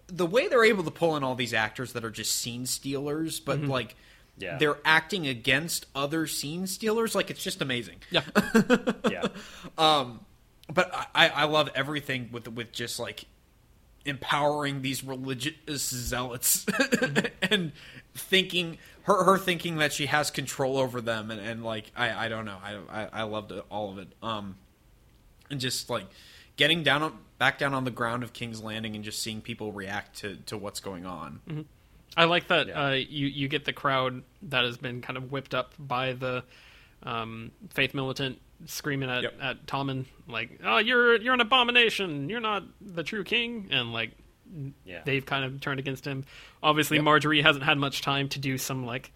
the way they're able to pull in all these actors that are just scene stealers, but like Yeah. they're acting against other scene stealers, like it's just amazing. Yeah, Yeah. Um, but I, I love everything with with just like empowering these religious zealots and thinking her her thinking that she has control over them and, and like I, I don't know I, I I loved it, all of it um and just like getting down on back down on the ground of King's Landing and just seeing people react to to what's going on. I like that Yeah. uh, you you get the crowd that has been kind of whipped up by the um, faith militant screaming at, Yep. at Tommen like, "Oh, you're you're an abomination. You're not the true king." And like Yeah. they've kind of turned against him. Obviously, Yep. Margaery hasn't had much time to do some like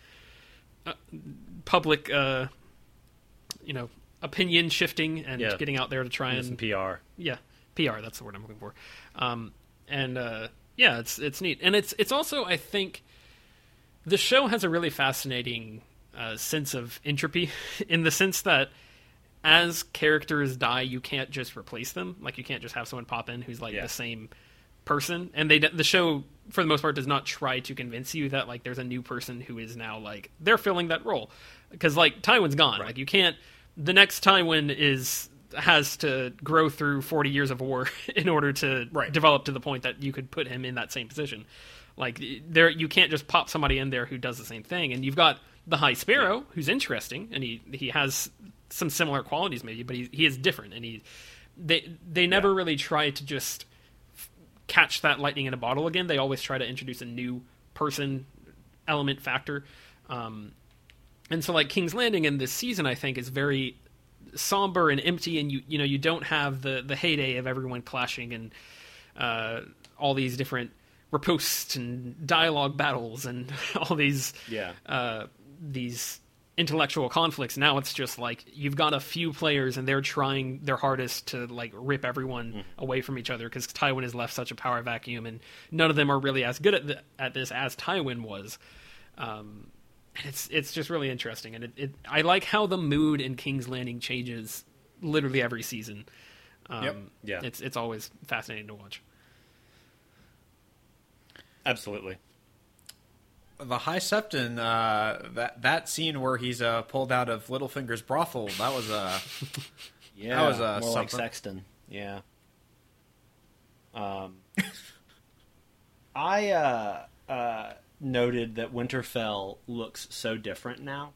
uh, public, uh, you know, opinion shifting and Yeah. getting out there to try Some and PR. yeah, PR. That's the word I'm looking for. Um, and uh, yeah, it's it's neat, and it's it's also I think the show has a really fascinating uh, sense of entropy in the sense that as characters die, you can't just replace them. Like you can't just have someone pop in who's like Yeah. the same person, and they the show for the most part does not try to convince you that like there's a new person who is now like they're filling that role because like Tywin's gone. Like you can't. The next Tywin is has to grow through 40 years of war in order to Right. develop to the point that you could put him in that same position. Like there, you can't just pop somebody in there who does the same thing. And you've got the High Sparrow, who's interesting, and he he has some similar qualities maybe, but he he is different, and he they they never really try to just catch that lightning in a bottle again. They always try to introduce a new person element factor. Um, and so like King's Landing in this season, I think is very somber and empty, and you you know you don't have the the heyday of everyone clashing and uh, all these different ripostes and dialogue battles and all these Yeah. uh, these intellectual conflicts. Now it's just like you've got a few players and they're trying their hardest to like rip everyone away from each other because Tywin has left such a power vacuum, and none of them are really as good at th- at this as Tywin was. Um, and it's it's just really interesting, and it, it I like how the mood in King's Landing changes literally every season. Um, Yep. Yeah. it's it's always fascinating to watch. Absolutely. The High Septon, uh, that that scene where he's uh, pulled out of Littlefinger's brothel, that was uh, Yeah, that was, uh, more like. Sexton. Yeah. Um, I uh, uh, noted that Winterfell looks so different now,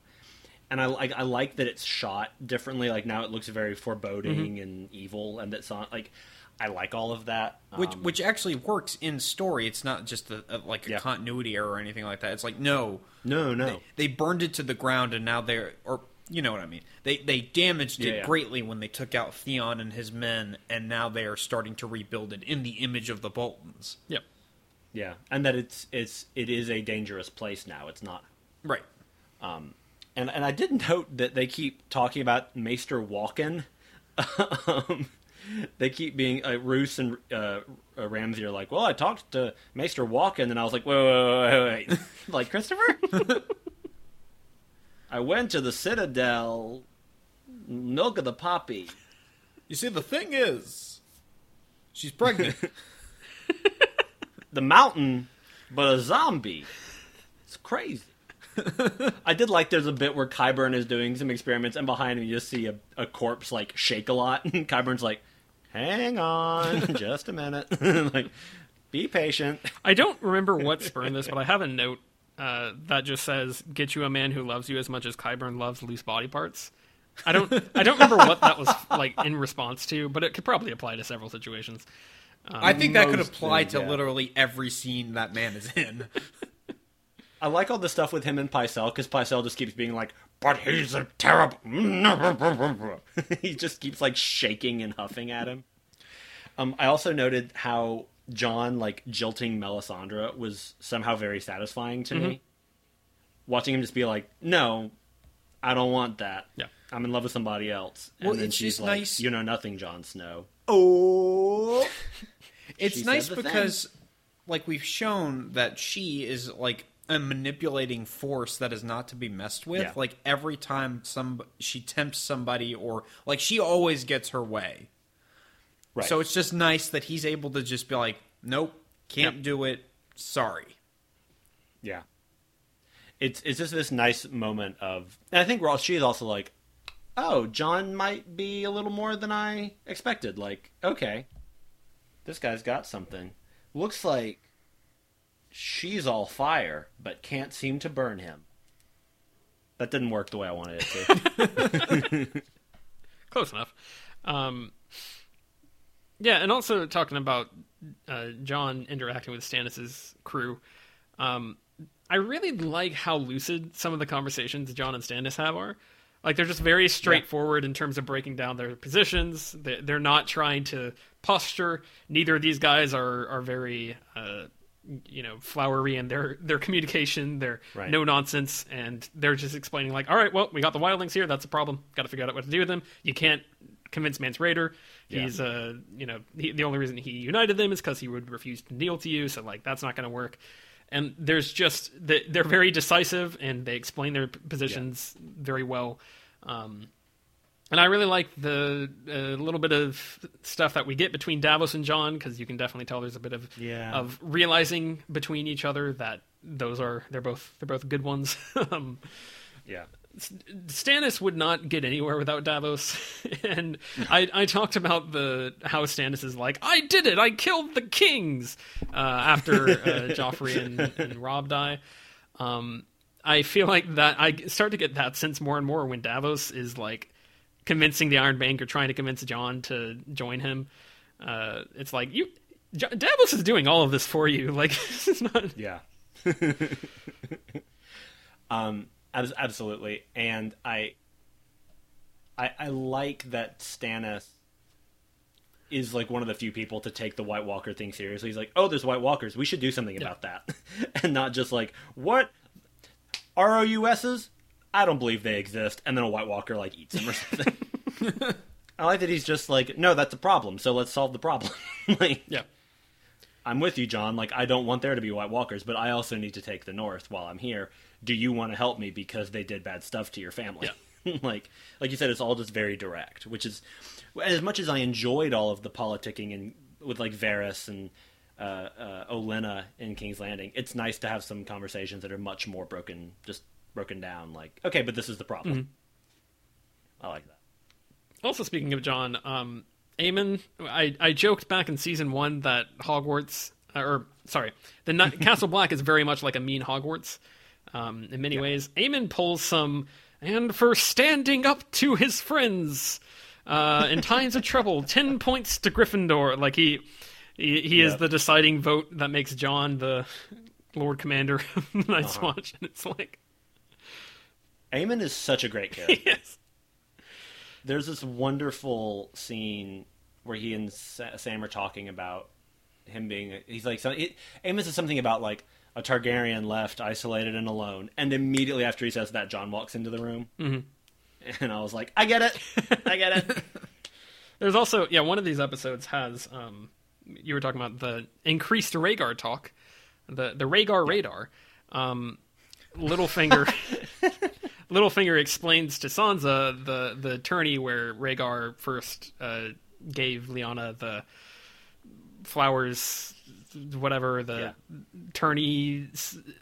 and I like I like that it's shot differently. Like now it looks very foreboding Mm-hmm. and evil, and that's not like I like all of that. which Um, which actually works in story. It's not just a, a, like a Yeah. continuity error or anything like that. It's like no, no no they, they burned it to the ground, and now they're or you know what I mean. They they damaged Yeah, it yeah. greatly when they took out Theon and his men, and now they are starting to rebuild it in the image of the Boltons. Yep. yeah, and that it's it's it is a dangerous place now. It's not Right. Um, and and I did note that they keep talking about Maester Walken. um, they keep being uh, Roose and uh, uh, Ramsay are like, well, I talked to Maester Walken, and I was like, wait, wait, wait, wait, wait. like Christopher. I went to the Citadel, milk of the poppy. You see, the thing is, she's pregnant. the mountain, but a zombie. It's crazy. I did like there's a bit where Qyburn is doing some experiments, and behind him you just see a, a corpse like shake a lot, and Qyburn's like, "Hang on, just a minute, like, be patient." I don't remember what spurned this, but I have a note uh, that just says, "Get you a man who loves you as much as Qyburn loves loose body parts." I don't, I don't remember what that was like in response to, but it could probably apply to several situations. I think that could apply things, to yeah. literally every scene that man is in. I like all the stuff with him and Pycelle because Pycelle just keeps being like, "But he's a terrible." he just keeps like shaking and huffing at him. Um, I also noted how Jon like jilting Melisandre was somehow very satisfying to me. Watching him just be like, "No, I don't want that. Yeah. I'm in love with somebody else." And Well, then it's she's just like, nice- "You know nothing, Jon Snow." Oh, it's She nice the thing. because, like, we've shown that she is like a manipulating force that is not to be messed with. Yeah. Like every time some she tempts somebody, or like she always gets her way. Right. So it's just nice that he's able to just be like, "Nope, can't Yep. do it. Sorry." Yeah. It's it's just this nice moment of, and I think Ross she is also like, oh, Jon might be a little more than I expected. Like, okay, this guy's got something. Looks like she's all fire, but can't seem to burn him. That didn't work the way I wanted it to. Close enough. Um, yeah, and also talking about uh, Jon interacting with Stannis's crew. Um, I really like how lucid some of the conversations Jon and Stannis have are. Like they're just very straightforward in terms of breaking down their positions. They- They're not trying to posture. Neither of these guys are are very uh, you know flowery in their their communication. They're Right. no nonsense, and they're just explaining like, all right, well, we got the wildlings here. That's a problem. Got to figure out what to do with them. You can't convince Mance Rayder. Yeah. He's uh you know he, the only reason he united them is because he would refuse to kneel to you. So like that's not going to work. And there's just they- they're very decisive and they explain their positions very well. Um, and I really like the uh, little bit of stuff that we get between Davos and Jon because you can definitely tell there's a bit of Yeah. of realizing between each other that those are they're both they're both good ones. um, yeah. Stannis would not get anywhere without Davos, and I, I talked about the how Stannis is like, I did it, I killed the kings uh, after uh, Joffrey and, and Robb die. Um, I feel like that I start to get that sense more and more when Davos is like convincing the Iron Bank or trying to convince Jon to join him. Uh, it's like you, J- Davos is doing all of this for you. Like this is not. Yeah. um, abs- absolutely, and I, I, I like that Stannis is like one of the few people to take the White Walker thing seriously. He's like, oh, there's White Walkers. We should do something about that, and not just like what ROUSs. I don't believe they exist, and then a White Walker like eats him or something. I like that he's just like, no, that's a problem. So let's solve the problem. like, Yeah. I'm with you, Jon. Like, I don't want there to be White Walkers, but I also need to take the North while I'm here. Do you want to help me because they did bad stuff to your family? like, like you said, it's all just very direct. Which is, as much as I enjoyed all of the politicking and with like Varys and uh, uh, Olenna in King's Landing, it's nice to have some conversations that are much more broken, just broken down. Like, okay, but this is the problem. I like that. Also, speaking of Jon, um, Aemon, I, I joked back in season one that Hogwarts, uh, or sorry, the Castle Black is very much like a mean Hogwarts um, in many ways. Aemon pulls some, and for standing up to his friends uh, in times of trouble, ten points to Gryffindor. Like he, he, he is the deciding vote that makes Jon the Lord Commander of the Night's Uh-huh. Watch, and it's like, Aemon is such a great character. yes, There's this wonderful scene where he and Sam are talking about him being. He's like, so, it, Amos says something about like a Targaryen left isolated and alone, and immediately after he says that, Jon walks into the room, mm-hmm. and I was like, I get it, I get it. There's also yeah, one of these episodes has um you were talking about the increased Rhaegar talk, the the Rhaegar radar. Um, Littlefinger Littlefinger explains to Sansa the the tourney where Rhaegar first uh, gave Lyanna the flowers, whatever the Yeah. tourney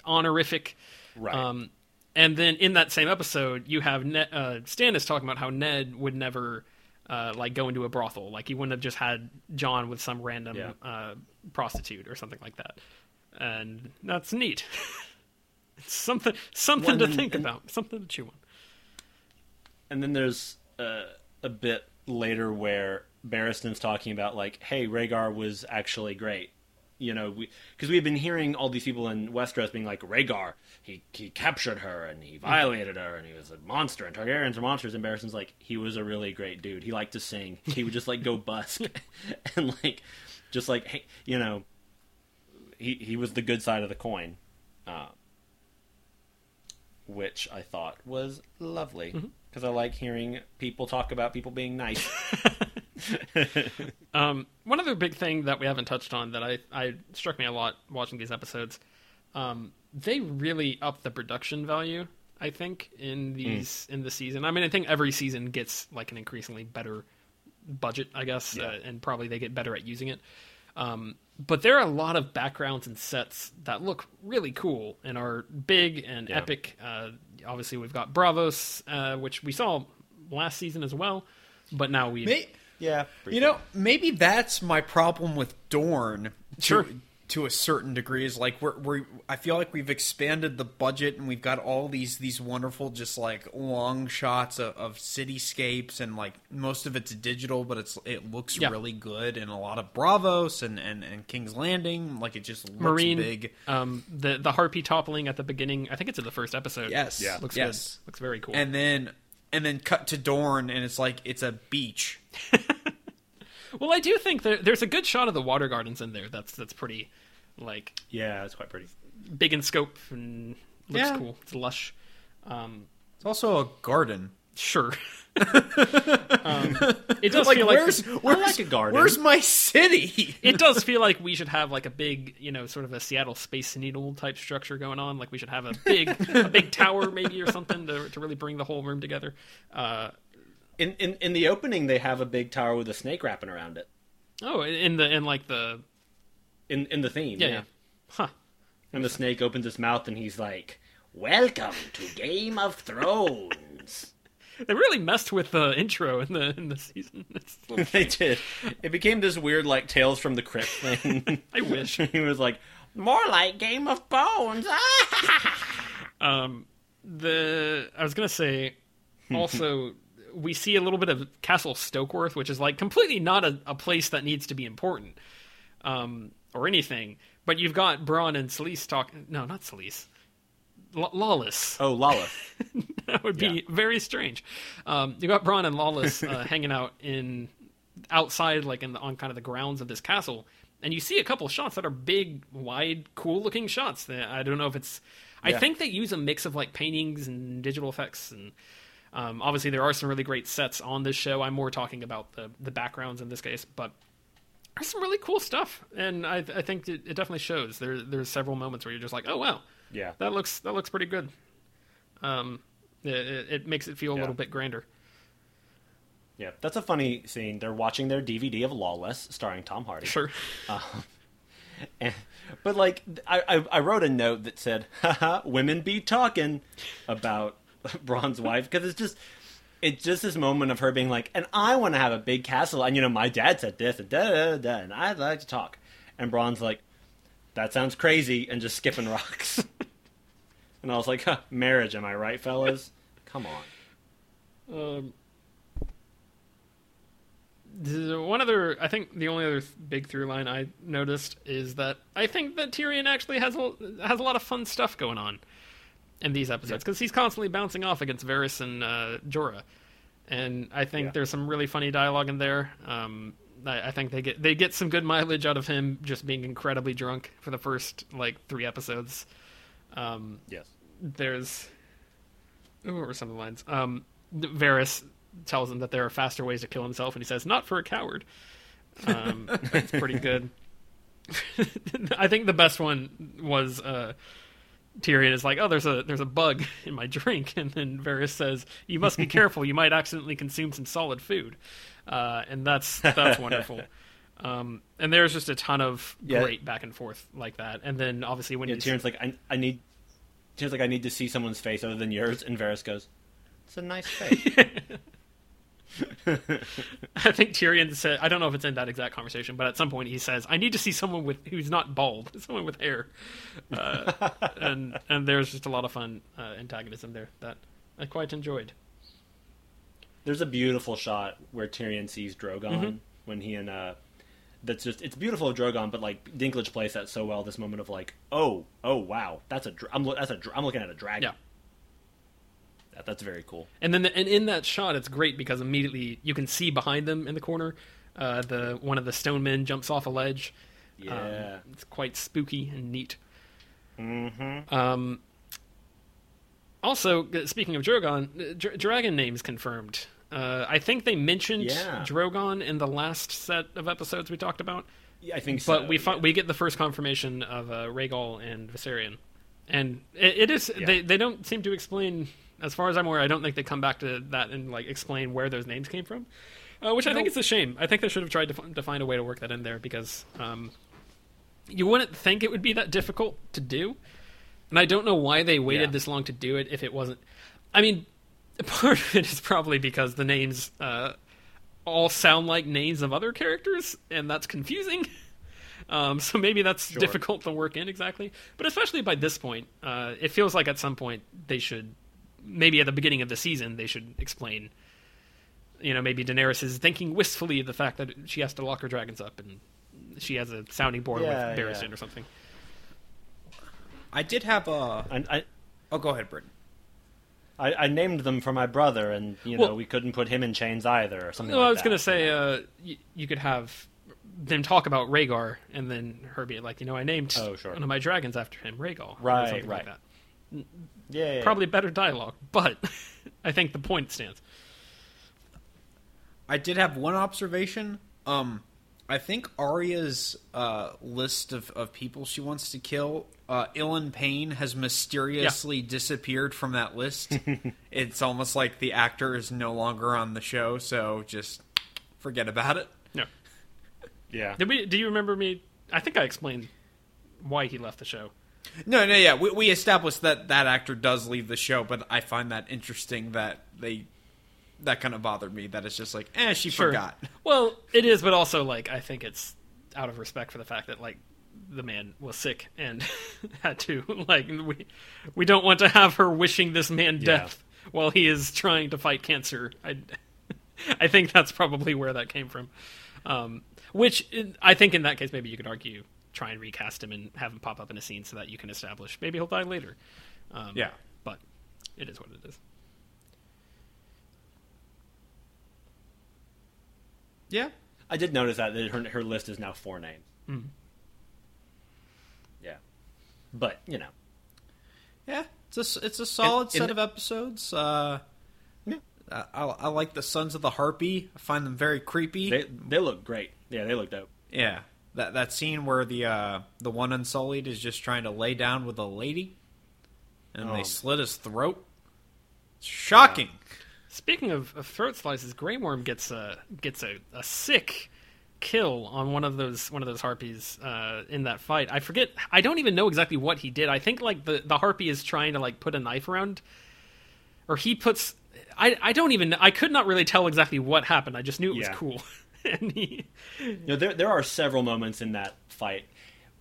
honorific. Right. Um, and then in that same episode, you have Ned, uh, Stannis talking about how Ned would never uh, like go into a brothel. Like he wouldn't have just had Jon with some random Yeah. uh, prostitute or something like that. And that's neat. something something Well, to think and- about, something to chew on. and then there's uh, a bit later where Barristan's talking about like, hey, Rhaegar was actually great. You know, because we, have been hearing all these people in Westeros being like, Rhaegar, he he captured her and he violated her and he was a monster and Targaryens are monsters. And Barristan's like, he was a really great dude. He liked to sing. He would just like go busk and like, just like, hey, you know, he he was the good side of the coin. Uh, which I thought was lovely because I like hearing people talk about people being nice. Um, one other big thing that we haven't touched on that I, I struck me a lot watching these episodes, um, they really up the production value. I think in these in the season. I mean, I think every season gets like an increasingly better budget, I guess, Yeah. uh, and probably they get better at using it. Um, but there are a lot of backgrounds and sets that look really cool and are big and Yeah. epic. Uh, obviously, we've got Braavos, uh, which we saw last season as well. But now we May- Yeah, you know, maybe that's my problem with Dorne. To, Sure. To a certain degree, is like we're, we're. I feel like we've expanded the budget and we've got all these these wonderful, just like long shots of, of cityscapes and like most of it's digital, but it's it looks Yeah. really good and a lot of Braavos and, and, and King's Landing, like it just looks Meereen big. Um, the the harpy toppling at the beginning. I think it's in the first episode. Yes, Yeah. looks yes. good. Looks very cool. And then and then cut to Dorne and it's like it's a beach. well, I do think that there's a good shot of the water gardens in there. That's that's pretty like yeah, it's quite pretty. big in scope and looks Yeah. cool. It's lush. Um, It's also a garden. sure. um, it does Like feel like where's where's like a garden. Where's my city? it does feel like we should have like a big, you know, sort of a Seattle Space Needle type structure going on. Like we should have a big, a big tower maybe or something to to really bring the whole room together. Uh, In, in in the opening, they have a big tower with a snake wrapping around it. oh, in the in like the In in the theme, yeah, yeah. yeah. huh. And the snake opens his mouth and he's like, "Welcome to Game of Thrones." They really messed with the intro in the in the season. They did. It became this weird like Tales from the Crypt thing. I wish. he was like, "More like Game of Bones." Um, the I was gonna say also we see a little bit of Castle Stokeworth, which is like completely not a, a place that needs to be important, um, or anything. But you've got Bronn and Selyse talking. No, not Selyse. L- Lawless. oh, Lawless. that would be Yeah. very strange. Um, you got Bronn and Lawless uh, hanging out in outside, like in the, on kind of the grounds of this castle, and you see a couple shots that are big, wide, cool-looking shots. That I don't know if it's. I think they use a mix of like paintings and digital effects, and um, obviously there are some really great sets on this show. I'm more talking about the the backgrounds in this case, but. There's some really cool stuff, and I, I think it, it definitely shows. There, there's several moments where you're just like, "Oh wow, Yeah. that looks that looks pretty good." Um, it, it makes it feel a little bit grander. Yeah, that's a funny scene. They're watching their DVD of Lawless, starring Tom Hardy. Sure. And- but like, I, I I wrote a note that said, "Haha, women be talking about Bronn's wife," because it's just it's just this moment of her being like, "And I want to have a big castle," and you know, my dad said this and da da da, and I'd like to talk, and Bronn's like, "That sounds crazy," and just skipping rocks. and I was like, huh, "Marriage, am I right, fellas? Come on." Um, one other, I think the only other big through line I noticed is that I think that Tyrion actually has a, has a lot of fun stuff going on in these episodes because he's constantly bouncing off against Varys and uh, Jorah, and I think Yeah. there's some really funny dialogue in there. Um, I, I think they get they get some good mileage out of him just being incredibly drunk for the first like three episodes. Um, Yes. there's what were some of the lines? Um, Varys tells him that there are faster ways to kill himself, and he says, "Not for a coward." Um, it's pretty good. I think the best one was uh, Tyrion is like, "Oh, there's a there's a bug in my drink," and then Varys says, "You must be careful. You might accidentally consume some solid food," uh, and that's that's wonderful. Um, and there's just a ton of Yeah. great back and forth like that. And then obviously when Yeah, you Tyrion's like, I, I need. Tyrion's like, I need to see someone's face other than yours, and Varys goes, "It's a nice face." I think Tyrion said, I don't know if it's in that exact conversation, but at some point he says, "I need to see someone with who's not bald, someone with hair," uh, and and there's just a lot of fun uh, antagonism there that I quite enjoyed. There's a beautiful shot where Tyrion sees Drogon Mm-hmm. when he and uh, that's just it's beautiful of Drogon, but like Dinklage plays that so well. This moment of like, oh, oh, wow, that's a dr- I'm lo- that's a dr- I'm looking at a dragon. Yeah, That, that's very cool. and then and in that shot, it's great because immediately you can see behind them in the corner, uh, the one of the stone men jumps off a ledge. Um, Yeah. it's quite spooky and neat. mm-hmm. Um, also, speaking of Drogon, uh, dr- dragon names confirmed. Uh, I think they mentioned Yeah. Drogon in the last set of episodes we talked about, Yeah, I think so. but we fi- yeah. we get the first confirmation of uh, Rhaegal and Viserion, and it, it is Yeah. they they don't seem to explain. As far as I'm aware, I don't think they come back to that and like explain where those names came from, uh, which I think is a shame. I think they should have tried to, f- to find a way to work that in there because um, you wouldn't think it would be that difficult to do. And I don't know why they waited Yeah. this long to do it if it wasn't. I mean, part of it is probably because the names uh, all sound like names of other characters, and that's confusing. Um, so maybe that's Sure. difficult to work in exactly. But especially by this point, uh, it feels like at some point they should, maybe at the beginning of the season, they should explain. You know, maybe Daenerys is thinking wistfully of the fact that she has to lock her dragons up, and she has a sounding board Yeah, with Barristan yeah. or something. I did have a. I, I, Oh, go ahead, Britton. I, I named them for my brother, and you Well- know we couldn't put him in chains either, or something. Well, like I was gonna say uh, y- you could have them talk about Rhaegar, and then her be like, you know, I named Oh, sure. one of my dragons after him, Rhaegal, or Right, something like right. that. yeah, yeah, yeah. Probably better dialogue, but I think the point stands. I did have one observation. Um, I think Arya's uh, list of, of people she wants to kill, uh, Ilyn Payne has mysteriously disappeared from that list. it's almost like the actor is no longer on the show, so just forget about it. No, yeah. did we? Do you remember me? I think I explained why he left the show. No, no, yeah, we, we established that that actor does leave the show, but I find that interesting that they that kind of bothered me. That it's just like, eh, she Sure. forgot. Well, it is, but also like I think it's out of respect for the fact that like the man was sick and had to like we we don't want to have her wishing this man Yeah. death while he is trying to fight cancer. I I think that's probably where that came from. Um, which I think in that case maybe you could argue try and recast him and have him pop up in a scene so that you can establish maybe he'll die later. Um, Yeah. but it is what it is. Yeah, I did notice that that her her list is now four names. Mhm. Yeah, but you know, Yeah, it's a s- it's a solid And- set and- of episodes. Uh, Yeah. I, I, I like the Sons of the Harpy. I find them very creepy. they they look great. Yeah, they look dope. yeah, that that scene where the uh, the one Unsullied is just trying to lay down with a lady, and Oh. they slit his throat. Shocking. Speaking of, of throat slices, Grey Worm gets a gets a, a sick kill on one of those one of those harpies uh, in that fight. I forget. I don't even know exactly what he did. I think like the the harpy is trying to like put a knife around, or he puts. I I don't even. I could not really tell exactly what happened. I just knew it was cool. and he, You know, there there are several moments in that fight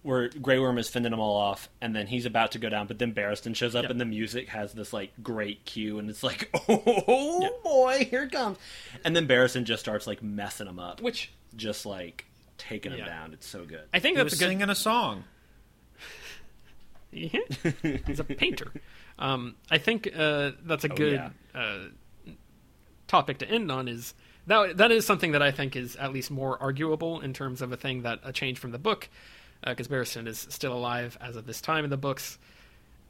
where Grey Worm is fending them all off, and then he's about to go down, but then Barristan shows up, Yeah. and the music has this like great cue, and it's like, oh boy, here it comes, and then Barristan just starts like messing him up, which just like taking him Yeah. down. It's so good. I think He that's was a good. singing a song. He's a painter. Um, I think uh, that's a Oh, good yeah. uh, topic to end on. Is that that is something that I think is at least more arguable in terms of a thing that a change from the book, because Barristan is still alive as of this time in the books,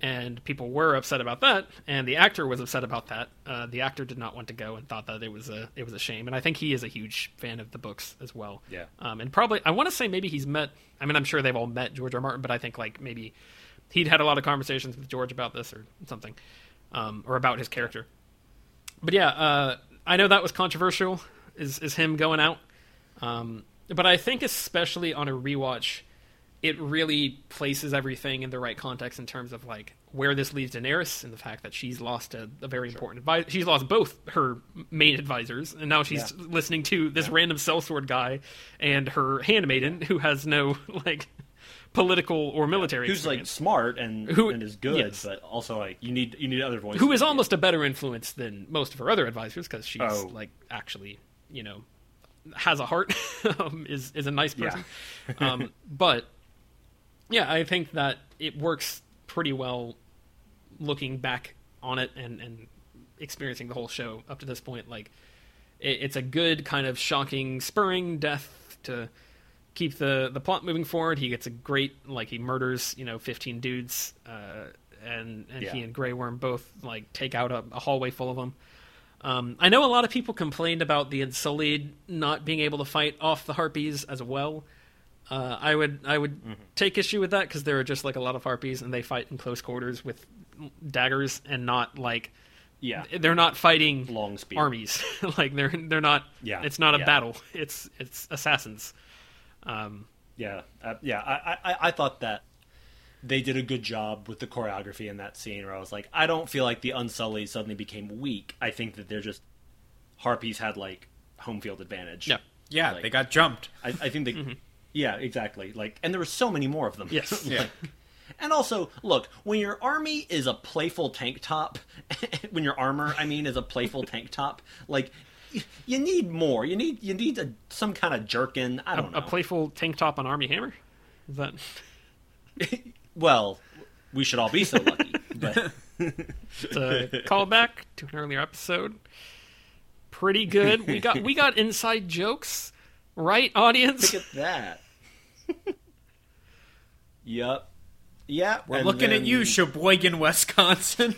and people were upset about that, and the actor was upset about that. Uh, the actor did not want to go and thought that it was a it was a shame, and I think he is a huge fan of the books as well. Yeah. Um, and probably I want to say maybe he's met. I mean, I'm sure they've all met George R. R. Martin, but I think like maybe he'd had a lot of conversations with George about this or something, um, or about his character. But yeah, uh, I know that was controversial. Is is him going out? Um, but I think especially on a rewatch, it really places everything in the right context in terms of like where this leaves Daenerys and the fact that she's lost a, a very important advisor. She's lost both her main advisors, and now she's Yeah. listening to this random sellsword guy and her handmaiden who has no like political or military Who's like smart and Who- and is good, yes. but also like you need you need other voices. who is almost a better influence than most of her other advisors because she's Oh. like actually you know has a heart um, is is a nice person um, but yeah i think that it works pretty well looking back on it and and experiencing the whole show up to this point like it, it's a good kind of shocking spurring death to keep the the plot moving forward he gets a great like he murders you know 15 dudes uh and and he and Grey Worm both like take out a, a hallway full of them um, I know a lot of people complained about the Unsullied not being able to fight off the Harpies as well. Uh, I would I would Mm-hmm. take issue with that because there are just like a lot of Harpies and they fight in close quarters with daggers and not like yeah they're not fighting long armies like they're they're not Yeah. it's not a Yeah. battle it's it's assassins um Yeah, uh, yeah. I, I, I thought that they did a good job with the choreography in that scene. Where I was like, I don't feel like the Unsullied suddenly became weak. I think that they're just Harpies had like home field advantage. Yeah. Yeah, Like- they got jumped. I, I think they. Yeah, exactly. Like, and there were so many more of them. Yes. Yeah. And also, look, when your army is a playful tank top, when your armor, I mean, is a playful tank top, like y- you need more. You need you need a, some kind of jerkin. I don't know. A playful tank top on Armie Hammer? Is that well, we should all be so lucky. But it's a callback to an earlier episode? Pretty good. We got we got inside jokes, right, audience? look at that. yep. Yeah, We're and looking at you, Sheboygan, Wisconsin.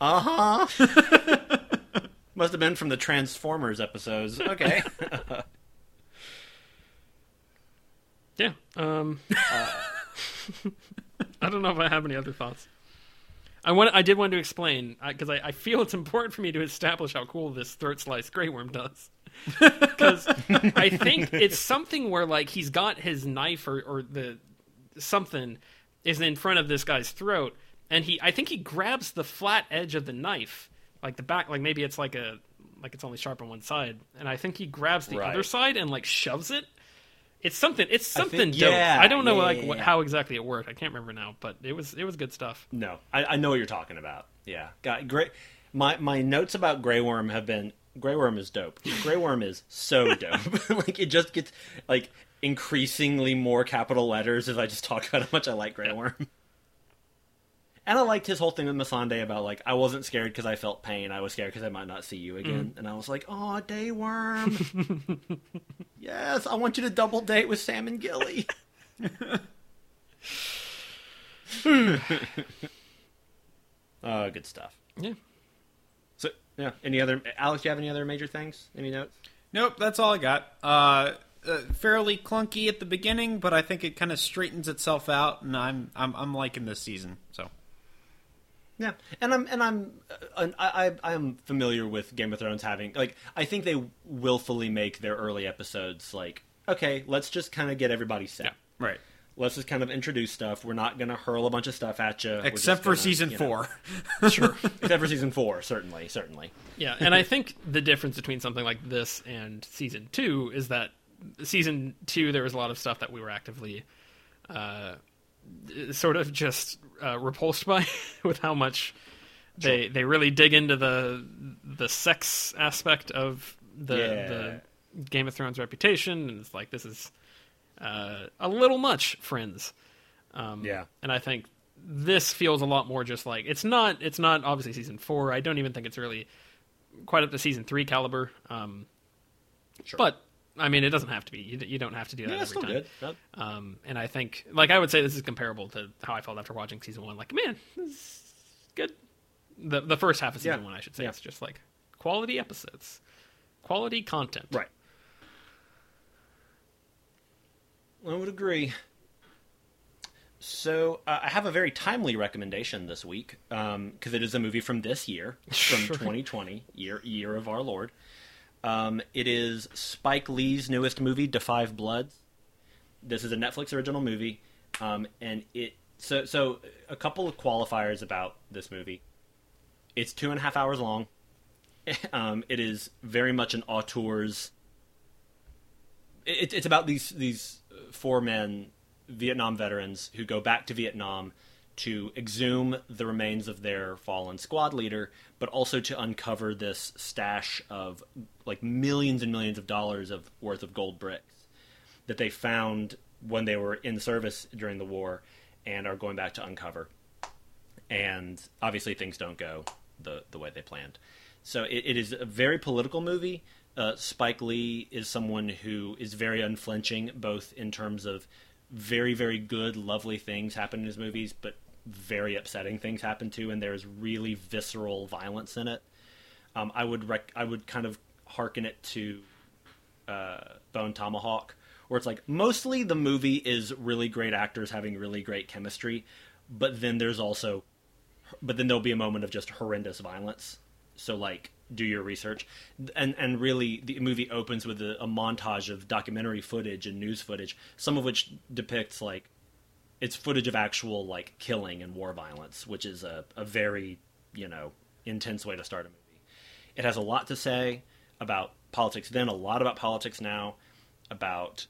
Uh huh. Must have been from the Transformers episodes. Okay. Yeah. Um, I don't know if I have any other thoughts. I want. I did want to explain because I, I feel it's important for me to establish how cool this throat slice Grey Worm does. Because I think it's something where like he's got his knife or, or the something is in front of this guy's throat, and he I think he grabs the flat edge of the knife, like the back, like maybe it's like a like it's only sharp on one side, and I think he grabs the Right. other side and like shoves it. It's something. It's I something think- dope. yeah, I don't know yeah, like yeah, what, how exactly it worked. I can't remember now, but it was it was good stuff. No, I, I know what you're talking about. Yeah, got great. My my notes about Grey Worm have been Grey Worm is dope. Grey Worm is so dope. like it just gets like increasingly more capital letters as I just talk about how much I like Grey Worm. And I liked his whole thing with Missandei about like I wasn't scared because I felt pain. I was scared because I might not see you again. And I was like, oh, Day Worm. yes, I want you to double date with Sam and Gilly. Oh, good stuff. Yeah. So, yeah. Any other, Alex? Do you have any other major things? Any notes? Nope, that's all I got. Uh, uh, fairly clunky at the beginning, but I think it kind of straightens itself out, and I'm I'm I'm liking this season. So Yeah, and I'm and I'm uh, I I I'm familiar with Game of Thrones having like I think they willfully make their early episodes like okay, let's just kind of get everybody set. Yeah. right, Let's just kind of introduce stuff. We're not going to hurl a bunch of stuff at you, except for gonna, season you know- four. Sure. except for season four, certainly, certainly. Yeah, and I think the difference between something like this and season two is that season two there was a lot of stuff that we were actively uh, sort of just uh, repulsed by with how much they they really dig into the the sex aspect of the Yeah. the Game of Thrones reputation, and it's like this is uh, a little much, friends. Um, Yeah. and I think this feels a lot more just like it's not. It's not obviously season four. I don't even think it's really quite up to season three caliber. Um, Sure. But I mean, it doesn't have to be. You, you don't have to do that Yeah, every time. good. Um, and I think, like, I would say this is comparable to how I felt after watching season one. Like, man, this is good. The the first half of season Yeah. one, I should say, Yeah. it's just like quality episodes, quality content. Right. I would agree. So uh, I have a very timely recommendation this week because it is a movie from this year, from Sure. 2020, year year of our Lord. Um, it is Spike Lee's newest movie, Da 5 Bloods*. This is a Netflix original movie, um, and it so so a couple of qualifiers about this movie. It's two and a half hours long. Um, it is very much an auteurs it, it's about these these four men, Vietnam veterans, who go back to Vietnam to exhume the remains of their fallen squad leader, but also to uncover this stash of like millions and millions of dollars of worth of gold bricks that they found when they were in service during the war and are going back to uncover. And obviously, things don't go the the way they planned. So it, it is a very political movie. Uh, Spike Lee is someone who is very unflinching, both in terms of very, very good, lovely things happen in his movies, but very upsetting things happen to, and there's really visceral violence in it. Um, I would rec- I would kind of hearken it to uh, Bone Tomahawk, where it's like mostly the movie is really great actors having really great chemistry, but then there's also, but then there'll be a moment of just horrendous violence. So like do your research. And and really, the movie opens with a, a montage of documentary footage and news footage, some of which depicts like it's footage of actual like killing and war violence, which is a, a very you know intense way to start a movie. It has a lot to say about politics then, a lot about politics now, about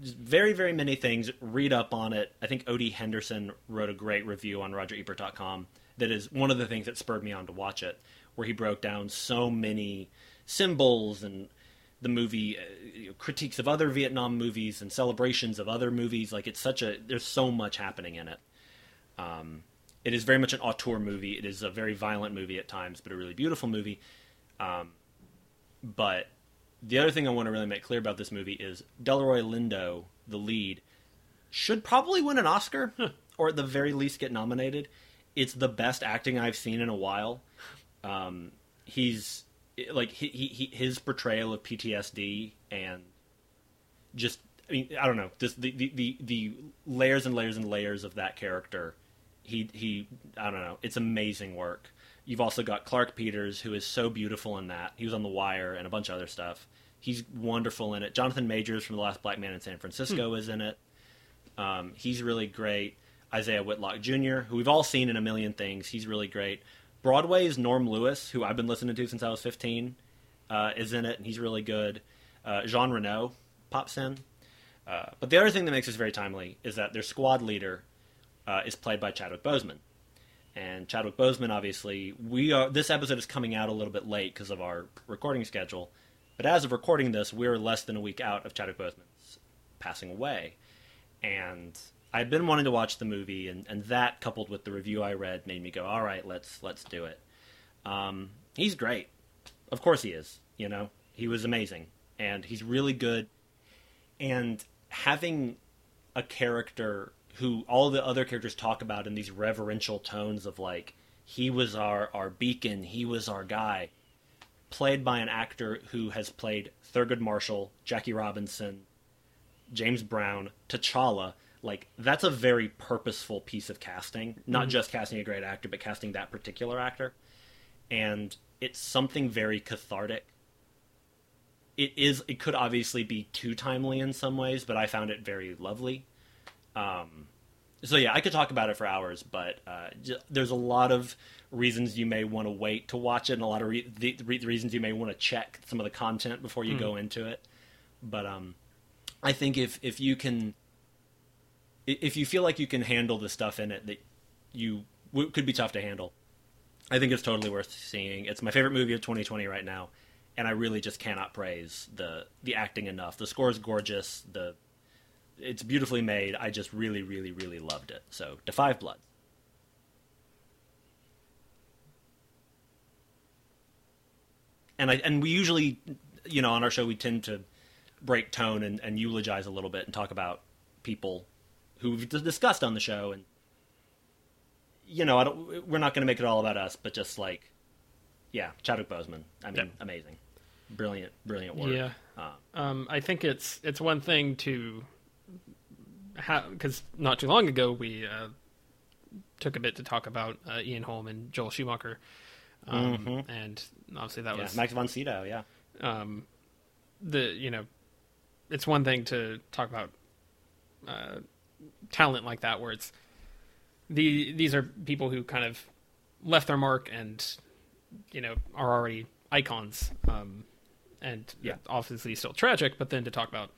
very very many things. Read up on it. I think Odie Henderson wrote a great review on RogerEbert.com that is one of the things that spurred me on to watch it, where he broke down so many symbols and the movie uh, critiques of other Vietnam movies and celebrations of other movies. Like it's such a there's so much happening in it. Um, it is very much an auteur movie. It is a very violent movie at times, but a really beautiful movie. Um, but the other thing I want to really make clear about this movie is Delroy Lindo, the lead, should probably win an Oscar, or at the very least get nominated. It's the best acting I've seen in a while. Um, he's like he, he, his portrayal of PTSD and just I mean I don't know just the, the, the, the layers and layers and layers of that character. He he I don't know. It's amazing work. You've also got Clarke Peters, who is so beautiful in that. He was on The Wire and a bunch of other stuff. He's wonderful in it. Jonathan Majors from The Last Black Man in San Francisco hmm. is in it. Um, he's really great. Isaiah Whitlock Jr., who we've all seen in a million things. He's really great. Broadway's Norm Lewis, who I've been listening to since I was 15, uh, is in it, and he's really good. Uh, Jean Reno pops in. Uh, but the other thing that makes this very timely is that their squad leader uh, is played by Chadwick Boseman. And Chadwick Boseman, obviously, we are. This episode is coming out a little bit late because of our recording schedule. But as of recording this, we're less than a week out of Chadwick Boseman's passing away. And I'd been wanting to watch the movie, and, and that coupled with the review I read made me go, all right, let's let's do it. Um, he's great, of course he is. You know, he was amazing, and he's really good. And having a character who all the other characters talk about in these reverential tones of like, he was our our beacon, he was our guy, played by an actor who has played Thurgood Marshall, Jackie Robinson, James Brown, T'Challa like that's a very purposeful piece of casting. Not mm-hmm. just casting a great actor but casting that particular actor. And it's something very cathartic. It is it could obviously be too timely in some ways but i found it very lovely. Um, so yeah i could talk about it for hours but uh, j- there's a lot of reasons you may want to wait to watch it and a lot of re- the, the, reasons you may want to check some of the content before you mm. go into it. But um, i think if if you can if you feel like you can handle the stuff in it that you w- could be tough to handle, I think it's totally worth seeing. It's my favorite movie of 2020 right now, and I really just cannot praise the the acting enough. The score is gorgeous. The it's beautifully made. I just really, really, really loved it. So, 5 Blood. And I and we usually, you know, on our show we tend to break tone and, and eulogize a little bit and talk about people who we've discussed on the show, and you know, I don't. We're not going to make it all about us, but just like, yeah, Chadwick Boseman. I mean, amazing, brilliant, brilliant work. Yeah. Uh, um, I think it's it's one thing to have because not too long ago we uh, took a bit to talk about uh, Ian Holm and Joel Schumacher, um, mm-hmm. and obviously that yeah, was Max von Sydow. Yeah. Um, the you know, it's one thing to talk about uh, talent like that where it's the these are people who kind of left their mark and you know are already icons. Um, and yeah. obviously still tragic but then to talk about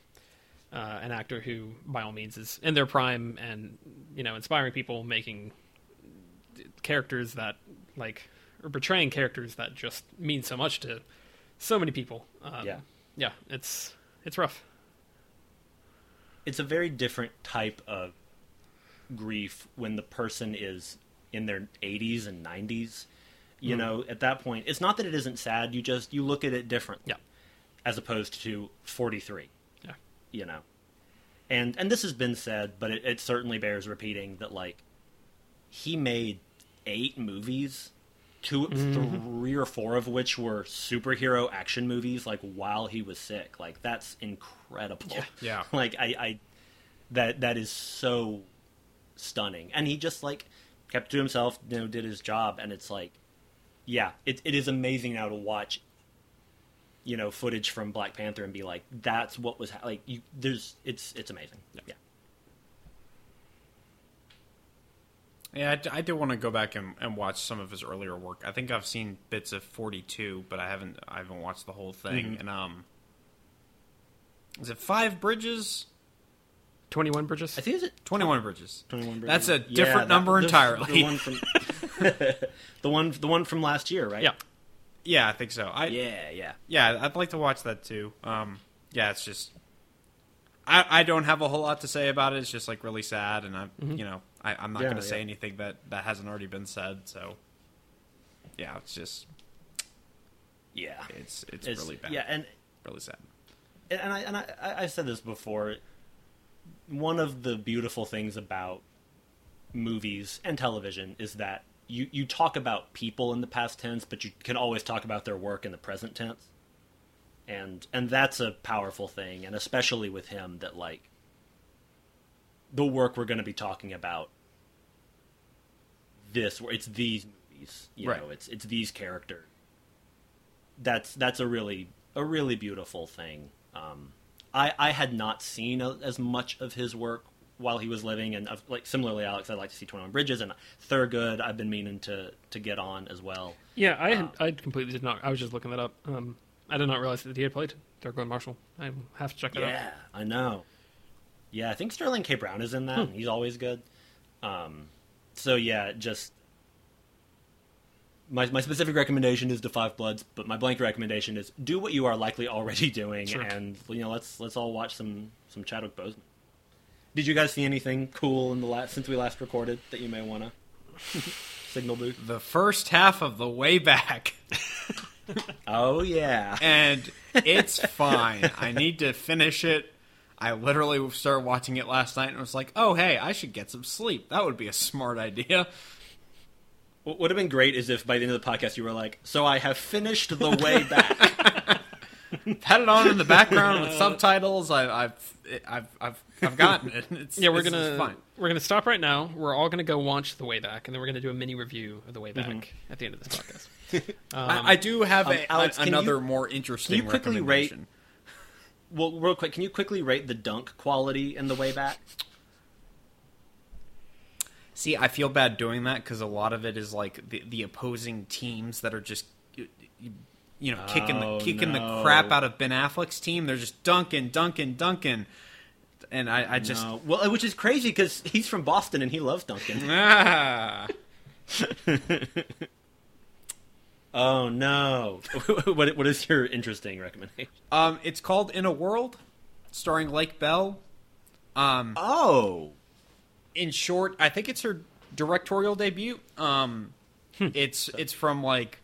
uh, an actor who by all means is in their prime and you know inspiring people making characters that like or portraying characters that just mean so much to so many people. Um, yeah. yeah it's it's rough it's a very different type of grief when the person is in their 80s and 90s. You mm. know, at that point, it's not that it isn't sad. You just you look at it differently. Yeah. As opposed to 43. Yeah. You know. And and this has been said, but it, it certainly bears repeating that like he made eight movies 2 mm-hmm. three or four of which were superhero action movies like while he was sick like that's incredible yeah, yeah. like I, I that that is so stunning and he just like kept to himself you know did his job and it's like yeah, it it is amazing now to watch. You know, footage from Black Panther and be like, that's what was ha-. like. You there's it's it's amazing. Yeah. Yeah, I d- I, do want to go back and, and watch some of his earlier work. I think I've seen bits of Forty Two, but I haven't I haven't watched the whole thing. Mm-hmm. And um, is it Five Bridges? 21 Bridges? I think is it Twenty One Bridges. 21 Bridges. That's a different that- number the- entirely. The one from the one the one from last year, right? Yeah. Yeah, I think so. I Yeah, yeah. yeah, I'd like to watch that too. Um, yeah, it's just I I don't have a whole lot to say about it. It's just like really sad, and I'm you know I, I'm not Yeah, going to say yeah. anything that that hasn't already been said. So yeah, it's just Yeah. it's it's, It's- really bad. Yeah, and really sad. and I and I, I- I've said this before. One of the beautiful things about movies and television is that you you talk about people in the past tense, but you can always talk about their work in the present tense, and and that's a powerful thing, and especially with him that like the work we're going to be talking about. This it's these movies, you Right. know, it's it's these characters. That's that's a really a really beautiful thing. Um, I I had not seen a, as much of his work while he was living, and uh, like similarly, Alex, I'd like to see Twenty One Bridges and Thurgood. I've been meaning to to get on as well. Yeah, I had, I completely did not. I was just looking that up. Um, I did not realize that he had played Thurgood Marshall. I have to check that out. Yeah, I know. Yeah, I think Sterling K. Brown is in that. and He's always good. Um, so yeah, just my my specific recommendation is the Five Bloods, but my blanket recommendation is do what you are likely already doing, Sure. and you know let's let's all watch some some Chadwick Boseman. Did you guys see anything cool in the last since we last recorded that you may want to signal booth? The first half of the way back, Oh yeah, and it's fine. I need to finish it. I literally started watching it last night and was like, "Oh, hey, I should get some sleep. That would be a smart idea." what would have been great is if by the end of the podcast you were like, "So I have finished the way back." Had it on in the background with subtitles. I, I've, I've, I've, I've gotten it. It's, Yeah, we're it's- it's gonna fine. we're gonna stop right now. We're all gonna go watch the way back, and then we're gonna do a mini review of the way back Mm-hmm. at the end of this podcast. I, I do have um, a, Alex, a- another you- more interesting. can you quickly rate- recommendation. Well, real quick, can you quickly rate the dunk quality in the way back? See, I feel bad doing that because a lot of it is like the, the opposing teams that are just, you, you know, kicking Oh, the kicking no. the crap out of Ben Affleck's team. They're just dunking, dunking, dunking, and I, I just No. well, which is crazy because he's from Boston and he loves Dunkin'. ah. oh no! what what is your interesting recommendation? Um, it's called In a World, starring Lake Bell. Um, Oh, in short, I think it's her directorial debut. Um, Hmm. it's it's from like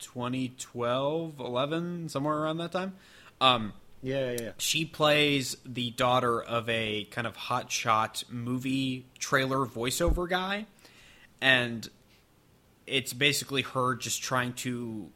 2012, 11, somewhere around that time. Um, yeah, yeah, yeah. she plays the daughter of a kind of hotshot movie trailer voiceover guy, and it's basically her just trying to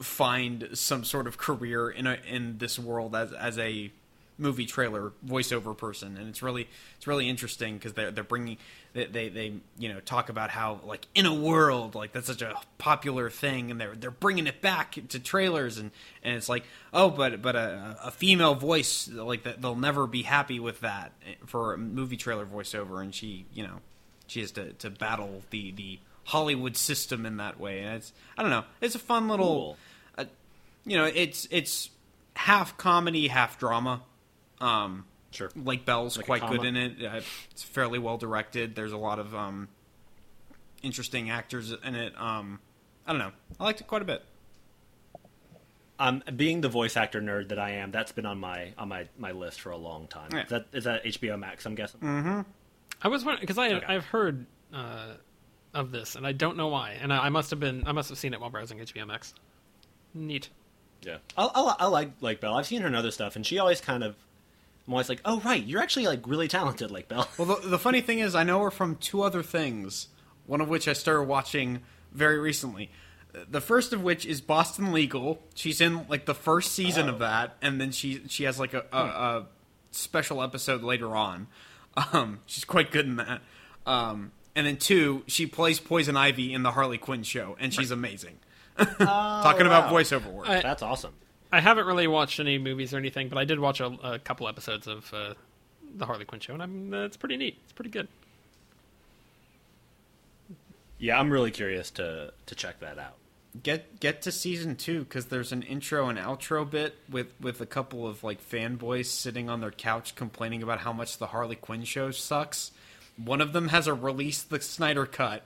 find some sort of career in a, in this world as as a movie trailer voiceover person, and it's really it's really interesting because they're they're bringing they, they they you know talk about how like in a world like that's such a popular thing, and they're they're bringing it back to trailers, and and it's like oh but but a, a female voice like that they'll never be happy with that for a movie trailer voiceover, and she you know she has to to battle the the Hollywood system in that way, and it's I don't know it's a fun little. Cool. Uh, you know, it's it's half comedy, half drama. Um, Sure. Lake Bell's Like quite good in it. Uh, it's fairly well directed. There's a lot of um, interesting actors in it. Um, I don't know. I liked it quite a bit. Um, being the voice actor nerd that I am, that's been on my on my, my list for a long time. Yeah. Is that is that HBO Max? I'm guessing. I was wondering because I Okay. I've heard uh, of this, and I don't know why. And I, I must have been I must have seen it while browsing HBO Max. Neat. Yeah, I, I, I like Lake Bell. I've seen her in other stuff, and she always kind of. I'm always like, oh right, you're actually like really talented, like Bell. Well, the, the funny thing is, I know her from two other things. One of which I started watching very recently. The first of which is Boston Legal. She's in like the first season of that, and then she she has like a, a, a special episode later on. Um, she's quite good in that. Um, and then two, she plays Poison Ivy in the Harley Quinn show, and she's amazing. Talking about voiceover work. I- That's awesome. I haven't really watched any movies or anything, but I did watch a, a couple episodes of uh, the Harley Quinn show, and I'm, uh, it's pretty neat. It's pretty good. Yeah, I'm really curious to to check that out. get get to season two because there's an intro and outro bit with with a couple of like fanboys sitting on their couch complaining about how much the Harley Quinn show sucks. One of them has a release the Snyder cut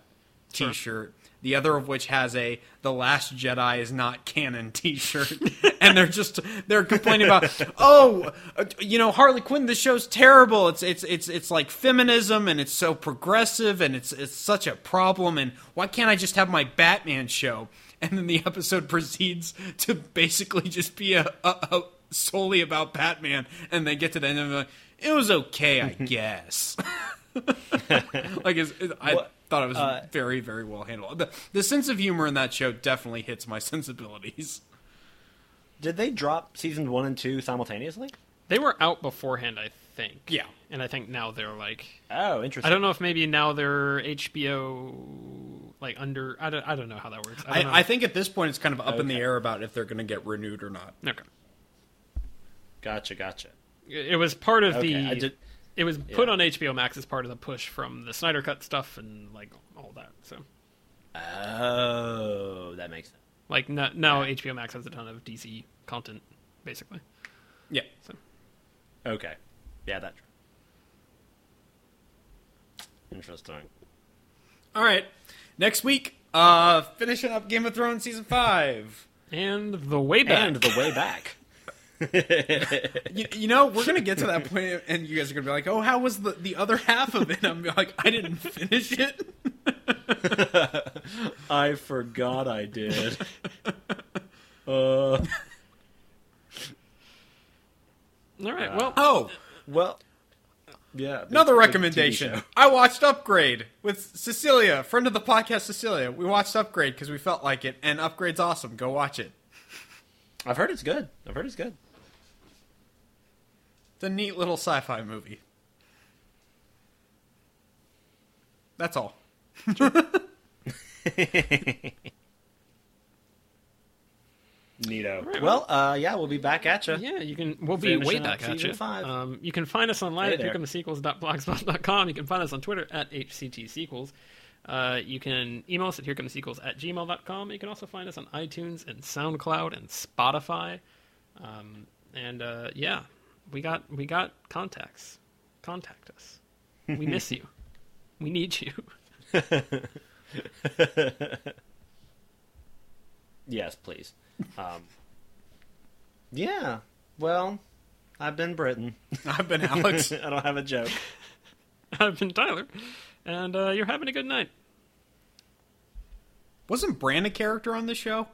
T-shirt. The other of which has a "The Last Jedi is not canon" T-shirt, and they're just they're complaining about, oh, you know, Harley Quinn. This show's terrible. It's it's it's it's like feminism, and it's so progressive, and it's it's such a problem. And why can't I just have my Batman show? And then the episode proceeds to basically just be a, a, a solely about Batman, and they get to the end of it, like, it was okay, I guess. like it's, it, I What- thought it was uh, very very well handled. The, the sense of humor in that show definitely hits my sensibilities. Did they drop seasons one and two simultaneously? They were out beforehand, I think. Yeah. And I think now they're like, Oh, interesting. I don't know if maybe now they're HBO, like under, I don't, I don't know how that works. I, don't know. I, I think at this point it's kind of up in the air about if they're going to get renewed or not. okay. Gotcha, gotcha. It was part of Okay, the. It was put Yeah. on HBO Max as part of the push from the Snyder Cut stuff and like all that. So Oh, that makes sense. like no, now HBO Max has a ton of DC content, basically. Yeah. So Okay, yeah, that. True. Interesting. All right. Next week, uh, finishing up Game of Thrones season five. and the way back. And the way back. You, you know, we're gonna get to that point, and you guys are gonna be like, "Oh, how was the the other half of it?" I'm like, "I didn't finish it." I forgot I did. uh, all right. Well, Oh, well, yeah. another big- big recommendation. I watched Upgrade with Cecilia, friend of the podcast, Cecilia. We watched Upgrade because we felt like it, and Upgrade's awesome. Go watch it. I've heard it's good. I've heard it's good. It's a neat little sci-fi movie. That's all. Neato. right, well, uh, yeah, we'll be back at you. Yeah, you can. We'll be way back at you. five. Um, you can find us online Hey at there. herecomethesequels.blogspot.com. You can find us on Twitter at hctsequels. Uh, you can email us at herecomethesequels at gmail.com. You can also find us on iTunes and SoundCloud and Spotify. Um, and uh, yeah, we got we got contacts. Contact us. We miss you. We need you. Yes, please. Um, yeah. Well, I've been Britton. I've been Alex. I don't have a joke. I've been Tyler, and uh, you're having a good night. Wasn't Bran a character on the show?